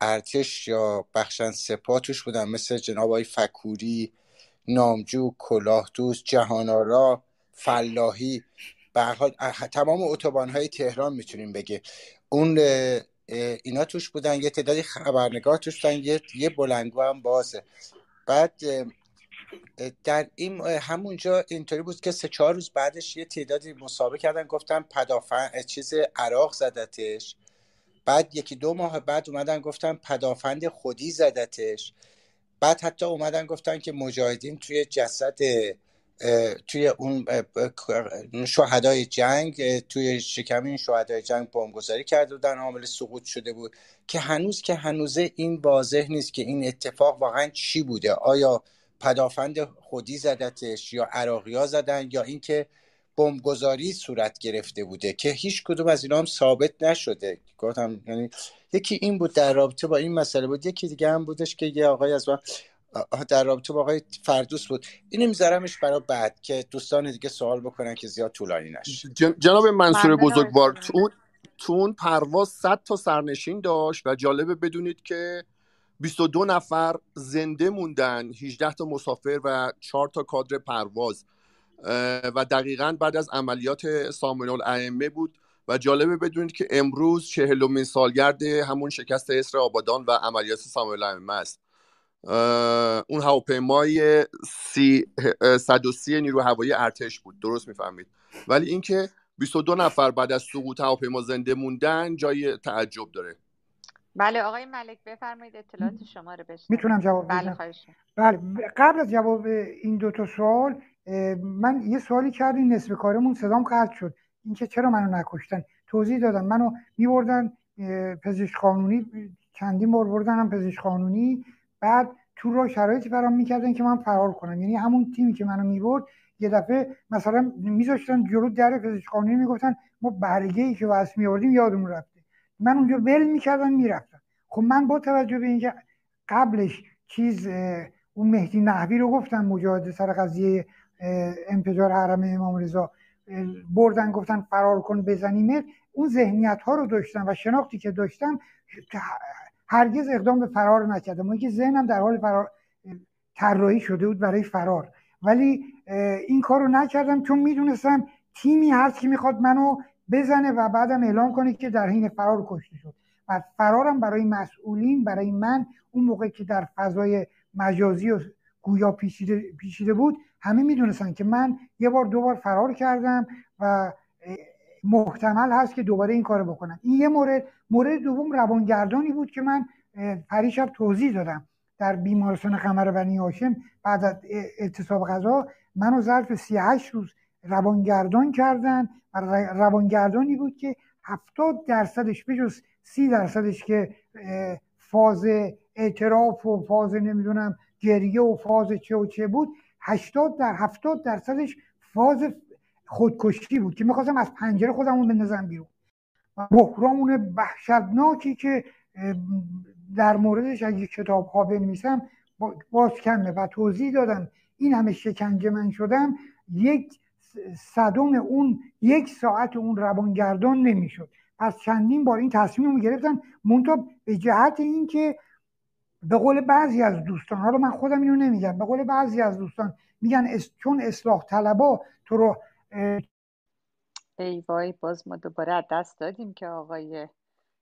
ارتش یا بخشن سپاه توش بودن مثل جناب آقای فکوری نامجو کلاهدوست جهانآرا فلاحی. به حال تمام اتوبان های تهران می‌تونیم بگه اون اینا توش بودن یه تعدادی خبرنگار توش بودن یه یه بلنگو هم بازه. بعد در این همونجا اینطوری بود که سه چهار روز بعدش یه تعدادی مسابقه کردن گفتن پدافند اه، چیز عراق زدتش. بعد یکی دو ماه بعد اومدن گفتن پدافند خودی زدتش. بعد حتی اومدن گفتن که مجاهدین توی جسد توی اون شهدای جنگ توی شکم این شهدای جنگ بمبگذاری کرده بودن عامل سقوط شده بود. که هنوز که هنوزه این واضح نیست که این اتفاق واقعا چی بوده. آیا پدافند خودی زدتش یا عراقی زدن یا اینکه بمبگذاری صورت گرفته بوده که هیچ کدوم از اینا هم ثابت نشده. گفتم یعنی یکی این بود در رابطه با این مسئله بود یکی دیگه هم بودش که یه آقای از من در رابطه با آقای فردوس بود. اینو میذارمش برای بعد که دوستان دیگه سوال بکنن که زیاد طولانی نشه. جن- جناب منصور بزرگوار تو سلیمانی اون تو اون پرواز 100 تا سرنشین داشت و جالبه بدونید که 22 نفر زنده موندن 18 تا مسافر و 4 تا کادر پرواز. و دقیقا بعد از عملیات سامون الائمه بود. و جالبه بدونید که امروز چهلمین سالگرد همون شکست اسر آبادان و عملیات سامون الائمه است. اون هواپیمای سی 130 نیرو هوایی ارتش بود. درست می‌فهمید. ولی اینکه 22 نفر بعد از سقوط هواپیما زنده موندن جای تعجب داره. بله آقای ملک بفرمایید اطلاعات شما رو بشنویم. می‌تونم جواب بله بدم. خواهش می‌کنم. بله قبل از جواب این دو تا سوال اه، من یه سوالی کردین نصف کارمون صدام قطع شد. اینکه چرا منو نکشتن؟ توضیح دادم. منو میبردن پزشک قانونی چندین بار بردنم پزشک قانونی. بعد تو راه شرایطی برام می‌کردن که من فرار کنم. یعنی همون تیمی که منو می‌برد یه دفعه مثلا میذاشتن جلو در پزشک قانونی می‌گفتن ما برگه ای که واسه میآوردیم یادمون رفته. من اونجا ول می‌کردن می‌رفتم. خب من با توجه به اینکه قبلش چیز اون مهدی نحوی رو گفتن مجاهد سر قضیه انفجار حرم امام رضا بردن گفتن فرار کن بزنیمت اون ذهنیت ها رو داشتم و شناختی که داشتم هرگز اقدام به فرار نکردم. اون که ذهنم در حال فرار طراحی شده بود برای فرار. ولی این کار رو نکردم چون می‌دونستم تیمی هست که می‌خواد منو بزنه و بعدم اعلام کنه که در حین فرار کشته شد. و فرارم برای مسئولین برای من اون موقع که در فضای مجازی و گویا پیچیده, پیچیده بود همه می‌دونستن که من یه بار دو بار فرار کردم و محتمل هست که دوباره این کارو بکنم. این یه مورد. مورد دوم روانگردانی بود که من پریشب توضیح دادم. در بیمارستان قمر بنی هاشم بعد از اعتصاب غذا منو ظرف 38 روز روانگردان کردن و روانگردانی بود که 70 درصدش بجز 30 درصدش که فاز اعتراف و فاز نمی‌دونم گریه و فاز چه و چه بود 80 در 70 درصدش فاز خودکشی بود که می‌خواستم از پنجره خودمو بندازم بیرون. و بحران وحشتناکی که در موردش اگه کتاب ها بنویسم با- باز کمه و توضیح دادم. این همه شکنجه من شدم. یک صدم اون یک ساعت اون روانگردان نمی‌شد. پس چندین بار این تصمیم رو گرفتم منتها به جهت اینکه به قول بعضی از دوستان حالا من خودم اینو نمیگم. به قول بعضی از دوستان میگن اس- چون اصلاح طلبا تو رو اه، ای وای باز ما دوباره از دست دادیم که آقای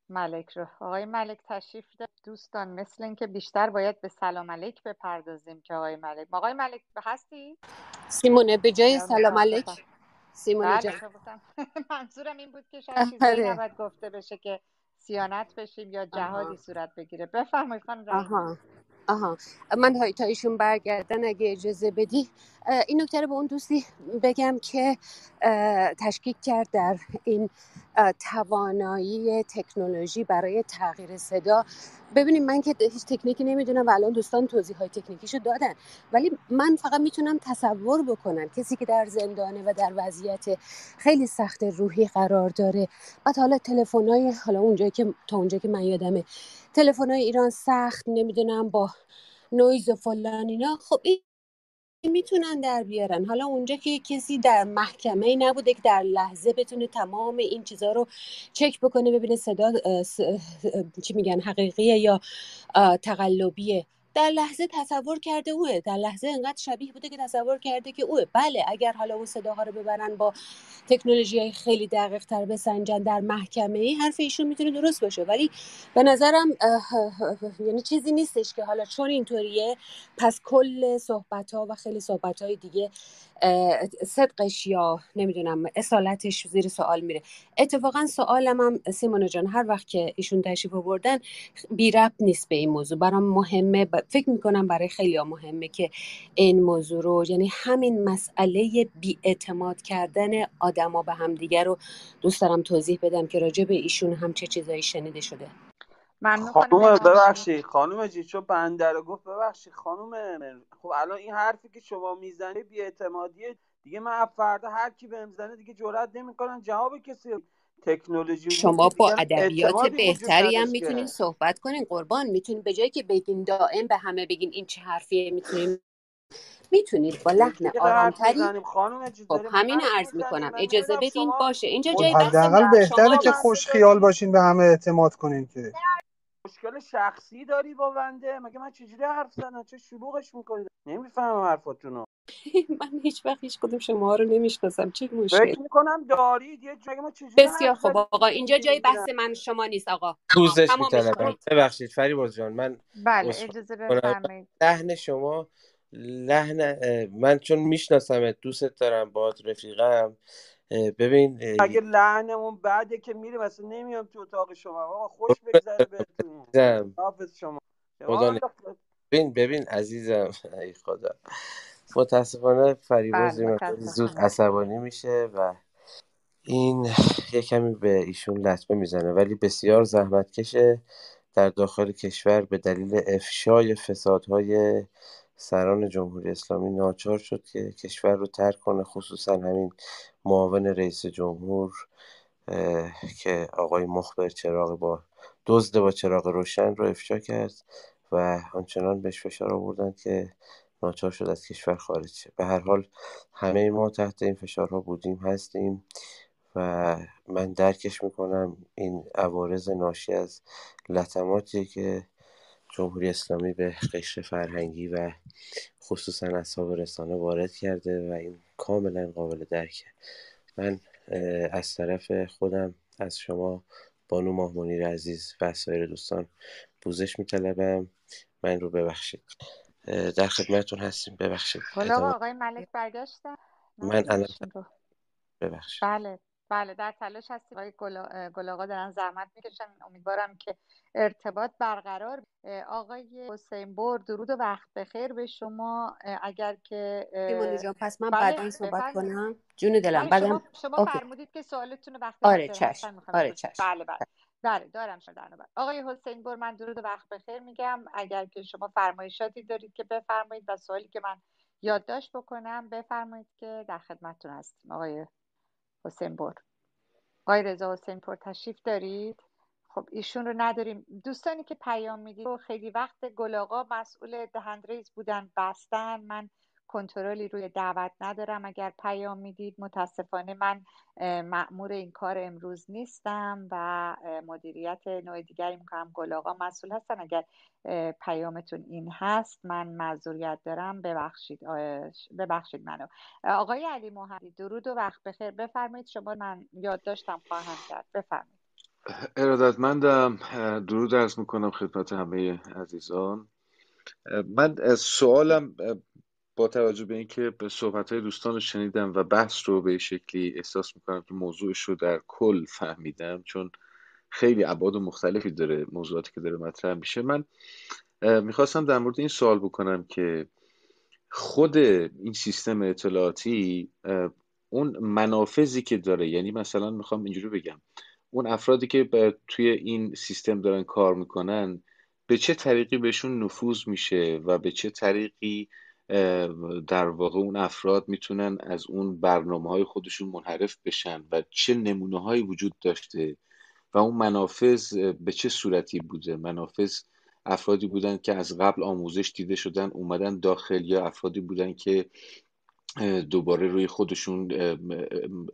ملک رو. آقای ملک تشریف دارید دوستان مثل اینکه بیشتر باید به سلام علیک بپردازیم که آقای ملک. آقای ملک هستی؟ سیمونه به جای سلام علیک. سیمونه بله جان. (laughs) منظورم این بود که شاید چیزایی آره. نباید گفته بشه که سیانت بشیم یا آها. جهادی صورت بگیره. بفرمایید خانم آها. من تا ایشون برگردن اگه اجازه بدی این نکته رو به اون دوستی بگم که تشکیک کرد در این توانایی تکنولوژی برای تغییر صدا. ببینیم من که هیچ تکنیکی نمی‌دونم و الان دوستان توضیح های تکنیکیشو دادن. ولی من فقط می‌تونم تصور بکنم کسی که در زندانه و در وضعیت خیلی سخت روحی قرار داره. بعد حالا تلفن‌های حالا اونجایی که تا اونجایی که من یادمه تلفن‌های ایران سخت نمی‌دونم با نویز و فلان اینا. خب این می‌تونن در بیارن. حالا اونجا که کسی در محکمه نبوده که در لحظه بتونه تمام این چیزها رو چک بکنه ببینه صدا چی میگن حقیقیه یا تقلبیه. در لحظه تصور کرده اوه. در لحظه انقدر شبیه بوده که تصور کرده که اوه بله اگر حالا اون صداها رو ببرن با تکنولوژی های خیلی دقیق تر بسنجن در محکمه ای حرف ایشون می‌تونه درست باشه. ولی به نظرم یعنی چیزی نیستش که حالا چون اینطوریه پس کل صحبت ها و خیلی صحبت های دیگه صدقش یا نمی‌دونم اصالتش زیر سوال میره. اتفاقا سوالم هم سیمون جان هر وقت که ایشون تشریف آوردن بی ربط نیست به این موضوع. برام مهمه فکر می‌کنم برای خیلی مهمه که این موضوع رو یعنی همین مسئله اعتماد کردن آدما به همدیگه رو دوست دارم توضیح بدم که راجع به ایشون هم چه چیزایی شنیده شده. خانوم ببخشید. خانوم جی چون بنده گفت ببخشید خانوم خب الان این حرفی که شما می‌زنی اعتمادیه دیگه من فردا هر کی بهم زنه دیگه جرئت نمی‌کنن جواب کسی تکنولوژی شما با ادبیات بهتری هم می‌تونین صحبت کنین. قربان می‌تونین به جایی که بگین دائم به همه بگین این چه حرفیه می‌تونین. می‌تونید با لحن آرامتری. خب همین عرض می‌کنم. اجازه بدین باشه. اینجا جای خب حداقل بهتره که خوش خیال باشین به همه اعتماد کنین که. مشکل شخصی داری با بنده مگه من چجوری حرف زدم چه شلوغش می‌کنید؟ نمی‌فهمم حرفاتونو. (laughs) من هیچ وقت هیچ کدوم شما رو نمی‌شناسم. چه مشکل؟ فکر می‌کنم دارید. یه جایی ما چجوری بسیار خوب. آقا اینجا جای بحث من شما نیست آقا. پوزش میطلبم ببخشید فریبرز جان من بله اجازه بفرمایید. لحن شما لحن من چون میشناسمت دوستت دارم باهات رفیقم. ببین اگه لحنمون بعده که میریم اصلا نمیام تو اتاق شما. آقا خوش بگذره بهتون. حافظ شما. ببین ببین عزیزم. (laughs) ای خدا. متاسفانه فریبرز زود عصبانی میشه و این یه کمی به ایشون لطمه می‌زنه. ولی بسیار زحمت کشه در داخل کشور به دلیل افشای فسادهای سران جمهوری اسلامی ناچار شد که کشور رو ترک کنه خصوصا همین معاون رئیس جمهور که آقای مخبر چراغ با دزد با چراغ روشن رو افشا کرد و آنچنان بهش فشار آوردن که ناچار شد از کشور خارج شه. به هر حال همه ما تحت این فشارها بودیم هستیم و من درکش می‌کنم این عوارض ناشی از لطماتی که جمهوری اسلامی به قشر فرهنگی و خصوصا اصحاب رسانه وارد کرده و این کاملا قابل درکه من از طرف خودم از شما بانو ماه عزیز و سایر دوستان پوزش میطلبم. من رو ببخشید. در خدمتتون هستیم. ببخشید. حالا آقای ملک برگشتن من الان ببخشید. بله. بله در تلاش هستیم. آقای گل آقا دارن زحمت می‌کشن. امیدوارم که ارتباط برقرار. آقای حسین بور درود و وقت بخیر به شما. اگر که جان پس من بله بعدا صحبت کنم. جون دلم بله شما, شما فرمودید که سوالتون رو وقتی آره چشم. آره چشم. بله بله. بله دارم شدن آقای حسین بور من درود و وقت بخیر میگم. اگر که شما فرمایشاتی دارید که بفرمایید و سوالی که من یادداشت بکنم بفرمایید که در خدمتتون هستیم. آقای حسین بور آقای رضا حسین پور تشریف دارید؟ خب ایشون رو نداریم. دوستانی که پیام می‌دید خیلی وقت گلاغا مسئول دهندریز بودن بستن. من کنترلی روی دعوت ندارم. اگر پیام می‌دید متاسفانه من معمور این کار امروز نیستم و مدیریت نوع دیگری می‌کنم. گلاغا مسئول هستن. اگر پیامتون این هست من معذوریت دارم. ببخشید ببخشید منو. آقای علی محمدی درود و وقت بخیر. بفرمایید شما من یاد داشتم خواهم کرد. بفرمایید. ارادتمندم. درود ارز می‌کنم خدمت همه عزیزان. من سوالم با توجه به اینکه به صحبت های دوستان رو شنیدم و بحث رو به شکلی احساس می‌کنم که موضوعش رو در کل فهمیدم چون خیلی ابعاد مختلفی داره موضوعاتی که داره مطرح میشه. من می‌خواستم در مورد این سوال بکنم که خود این سیستم اطلاعاتی اون منافذی که داره یعنی مثلا می‌خوام اینجوری بگم اون افرادی که توی این سیستم دارن کار می‌کنن به چه طریقی بهشون نفوذ میشه و به چه طریقی در واقع اون افراد می‌تونن از اون برنامه های خودشون منحرف بشن و چه نمونه هایی وجود داشته و اون منافذ به چه صورتی بوده؟ منافذ افرادی بودن که از قبل آموزش دیده شدن اومدن داخل یا افرادی بودن که دوباره روی خودشون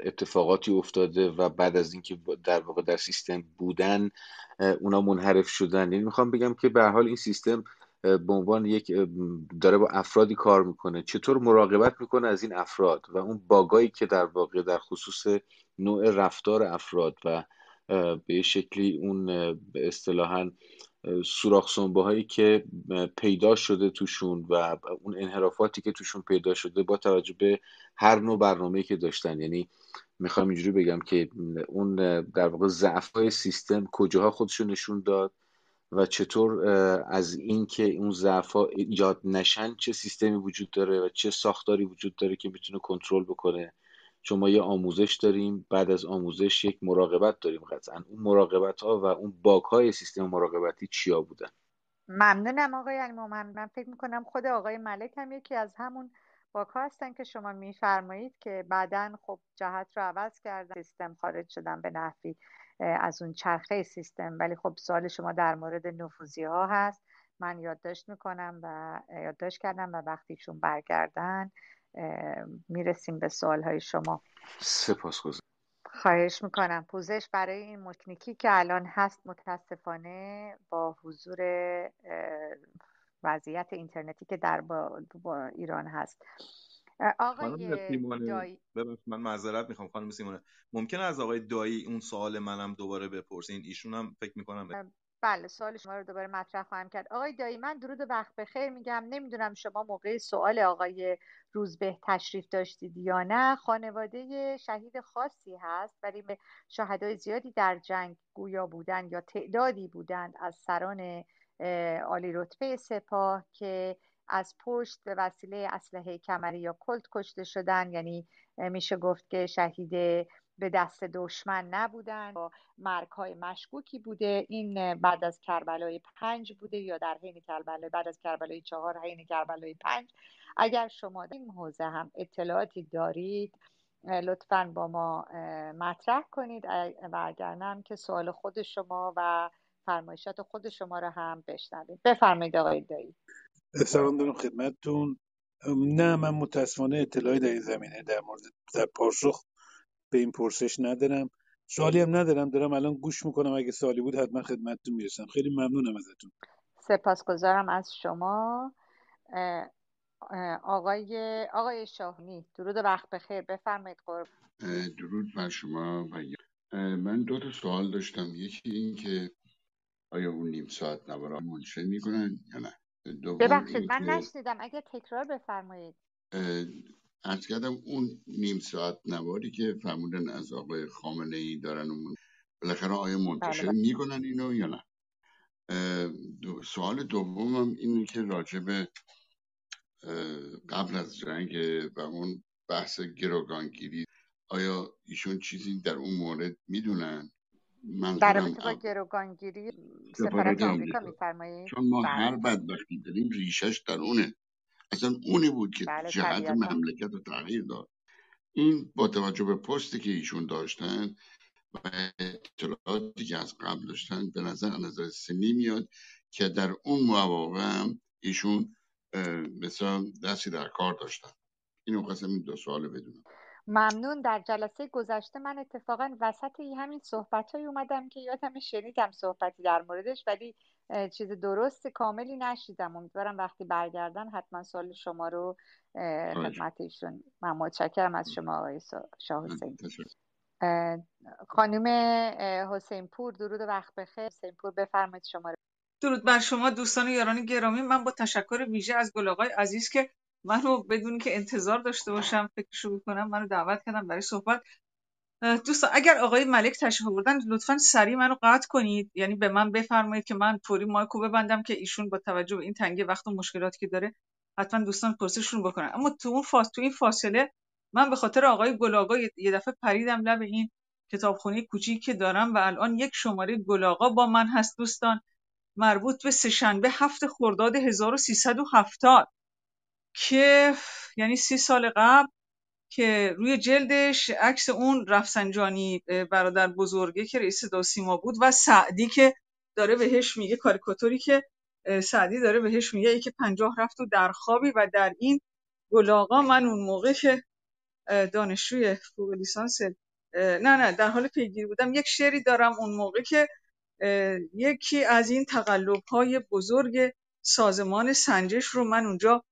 اتفاقاتی افتاده و بعد از اینکه در واقع در سیستم بودن اونا منحرف شدن. یعنی می‌خوام بگم که به حال این سیستم به عنوان یک داره با افرادی کار می‌کنه. چطور مراقبت می‌کنه از این افراد و اون باگایی که در واقع در خصوص نوع رفتار افراد و به شکلی اون به اصطلاحا سوراخ هایی که پیدا شده توشون و اون انحرافاتی که توشون پیدا شده با توجه به هر نوع برنامه که داشتن. یعنی می‌خوام اینجوری بگم که اون در واقع ضعف های سیستم کجاها خودشون نشون داد؟ و چطور از اینکه اون ضعف ها ایجاد نشن چه سیستمی وجود داره و چه ساختاری وجود داره که می‌تونه کنترل بکنه؟ چون ما یه آموزش داریم بعد از آموزش یک مراقبت داریم قطعا. اون مراقبت ها و اون باک های سیستم مراقبتی چیا بودن؟ ممنونم آقای المومن من فکر می‌کنم خود آقای ملک هم یکی از همون باک ها هستن که شما میفرمایید که بعدا خب جهت رو عوض کردن سیستم خارج شدن به نحوی. از اون چرخه سیستم. ولی خب سوال شما در مورد نفوذی ها هست. من یادداشت می‌کنم و یادداشت کردم و وقتیشون برگردن می‌رسیم به سوال های شما. سپاس خواهش می‌کنم. پوزش برای این مکنیکی که الان هست متاسفانه با حضور وضعیت اینترنتی که در با ایران هست. آقای دایی. من معذرت می‌خوام خانم سیمونه. ممکنه از آقای دایی اون سوال منم دوباره بپرسین ایشون هم فکر می‌کنم بله سوال شما رو دوباره مطرح خواهم کرد. آقای دایی من درود و وقت بخیر میگم. نمی‌دونم شما موقع سوال آقای روزبه تشریف داشتید یا نه. خانواده شهید خاصی هست ولی به شهدای زیادی در جنگ گویا بودن یا تعدادی بودند از سران عالی رتبه سپاه که از پشت به وسیله اسلحه کمری یا کلت کشته شدن یعنی میشه گفت که شهید به دست دشمن نبودن با مرگ های مشکوکی بوده. این بعد از کربلای پنج بوده یا در حین کربلای بعد از کربلای چهار حین کربلای پنج. اگر شما در این حوزه هم اطلاعاتی دارید لطفا با ما مطرح کنید. و اگر نه که سوال خود شما و فرمایشات خود شما رو هم بشنوید. بفرمایید آقای دایی. سلام دارم خدمتتون. نه من متاسفانه اطلاعی در این زمینه در مورد در پاسخ به این پرسش ندارم. سوالی هم ندارم دارم الان گوش می‌کنم. اگه سوالی بود حتما خدمتتون می‌رسم. خیلی ممنونم ازتون. سپاسگزارم از شما. آقای آقای شاهنی درود وقت بخیر. بفرمایید قرب. درود بر شما و من دو تا سوال داشتم. یکی این که آیا اون نیم ساعت نوارا منشه می‌کنن یا نه؟ ببخشید من نشنیدم. اگه تکرار بفرمایید. ارز کردم اون نیم ساعت نواری که فرمودن از آقای خامنه ای دارن اون بالاخره آیا منتشر بله. می‌کنن اینو یا نه؟ دو سوال دومم اینه که راجب قبل از جنگ و اون بحث گروگانگیری آیا ایشون چیزی در اون مورد می‌دونن؟ در رابطه با گروگانگیری سفارت آمریکا میفرمایید چون ما بله. هر بدبختی داریم ریشش در اونه. اصلا اونی بود که بله جهت مملکت رو تغییر داد. این با توجه به پستی که ایشون داشتن و اطلاعاتی که از قبل داشتن به نظر نظر سنی میاد که در اون مواقع هم ایشون مثلا دستی در کار داشتن. اینو قسم این دو سوال بدونم. ممنون. در جلسه گذشته من اتفاقا وسط همین صحبت های اومدم که یادم شنیدم صحبتی در موردش ولی چیز درست کاملی نشیدم. امیدوارم وقتی برگردن حتما سوال شما رو خدمت ایشون من متشکرم از شما آقای شاه حسین خانم حسین پور درود و وقت بخیر. حسین پور بفرمایید شما رو. درود بر شما دوستان یاران گرامی. من با تشکر ویژه از گل آقای عزیز که منو بدون که انتظار داشته باشم فکر شروع کنم منو دعوت کردم برای صحبت. دوستان اگر آقای ملک تشریف آوردن لطفا سریع منو قطع کنید. یعنی به من بفرمایید که من فوری مایکو ببندم که ایشون با توجه به این تنگه وقت و مشکلاتی که داره حتما دوستان پرسشون بکنن. اما تو اون فاس تو این فاصله من به خاطر آقای گلاغا یه دفعه پریدم لب این کتابخونه کوچیک که دارم و الان یک شماره گلاغا با من هست دوستان. مربوط به سهشنبه هفت خرداد 1370 که یعنی سی سال قبل که روی جلدش عکس اون رفسنجانی برادر بزرگه که رئیس سیما بود و سعدی که داره بهش میگه کاریکاتوری که سعدی داره بهش میگه ای که پنجاه رفت و در خوابی و در این گلاغا من اون موقع که دانشجوی فوق لیسانس نه نه در حال پیگیری بودم یک شعری دارم اون موقع که یکی از این تقلب های بزرگ سازمان سنجش رو من اونجا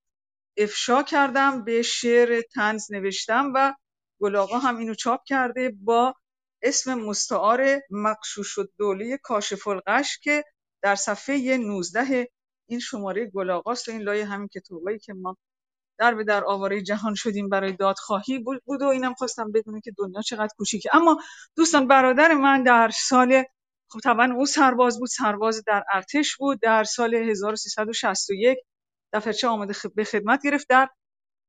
افشا کردم به شعر تنز نوشتم و گلاغا هم اینو چاپ کرده با اسم مستعار مقشوش دوله کاشف القش که در صفحه 19 این شماره گلاغاست و این لایه همین کتابایی که ما در به در آواره جهان شدیم برای دادخواهی بود و اینم خواستم بدونه که دنیا چقدر کوچیکه. اما دوستان برادر من در سال خب طبعا او سرباز بود سرباز در ارتش بود. در سال 1361 دفترچه آمده به خدمت گرفت در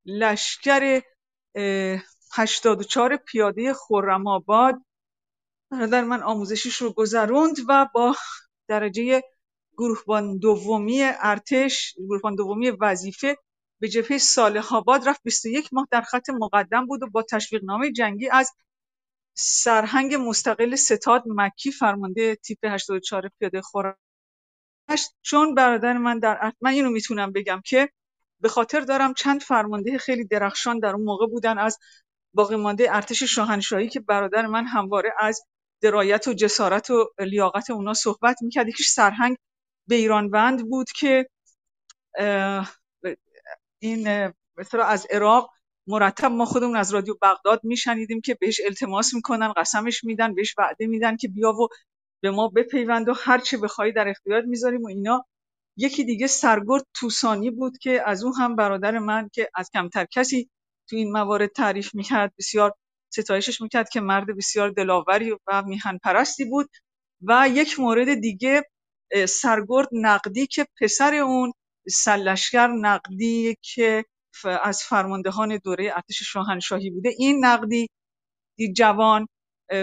لشکر 84 پیاده خرم آباد برادر من آموزشیش رو گذروند و با درجه گروهبان دومی ارتش گروهبان دومی وظیفه به جبهه صالح آباد رفت 21 ماه در خط مقدم بود و با تشویق نامه جنگی از سرهنگ مستقل ستاد مکی فرمانده تیپ 84 پیاده خورم چون برادر من در من اینو می‌تونم بگم که به خاطر دارم چند فرمانده خیلی درخشان در اون موقع بودن از باقی مانده ارتش شاهنشاهی که برادر من همواره از درایت و جسارت و لیاقت اونا صحبت می‌کرد. یکیش سرهنگ بیرانوند بود که این مثلا از عراق مرتب ما خودمون از رادیو بغداد میشنیدیم که بهش التماس می‌کنن قسمش میدن بهش وعده میدن که بیا و به ما بپیوند و هر چه بخوای در اختیار می‌ذاریم و اینا. یکی دیگه سرگرد توسانی بود که از اون هم برادر من که از کمتر کسی تو این موارد تعریف می‌کرد بسیار ستایشش می‌کرد که مرد بسیار دلاوری و میهن پرستی بود و یک مورد دیگه سرگرد نقدی که پسر اون سلشگر نقدی که از فرماندهان دوره ارتش شاهنشاهی بوده. این نقدی جوان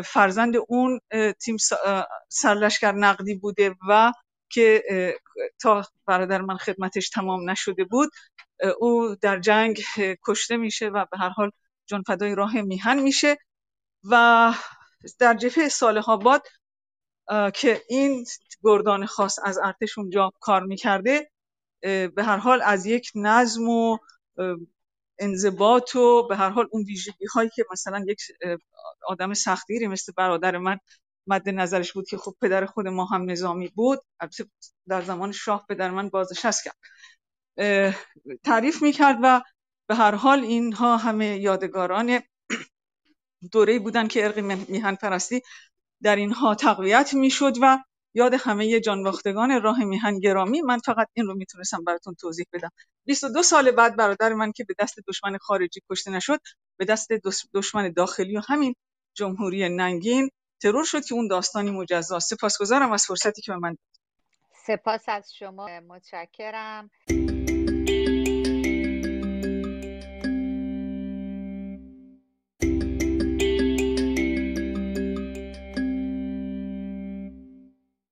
فرزند اون تیم سرلشکر نقدی بوده و که تا برادر من خدمتش تمام نشده بود او در جنگ کشته میشه و به هر حال جان فدای راه میهن میشه و در جبهه صالح آباد که این گردان خاص از ارتش اونجا کار می‌کرده به هر حال از یک نظم و انضباط و به هر حال اون ویژگی هایی که مثلا یک آدم سختگیری مثل برادر من مد نظرش بود که خب پدر خود ما هم نظامی بود در زمان شاه پدر من بازنشست کرد. تعریف می‌کرد و به هر حال اینها همه یادگاران دوره بودن که ارق میهن پرستی در اینها تقویت می‌شد و یاد همه جانباختگان راه میهن گرامی من فقط این رو می‌تونستم براتون توضیح بدم. 22 سال بعد برادر من که به دست دشمن خارجی کشته نشد به دست دشمن داخلی و همین جمهوری ننگین ترور شد که اون داستانی مجزا. سپاسگزارم از فرصتی که به من سپاس از شما. متشکرم.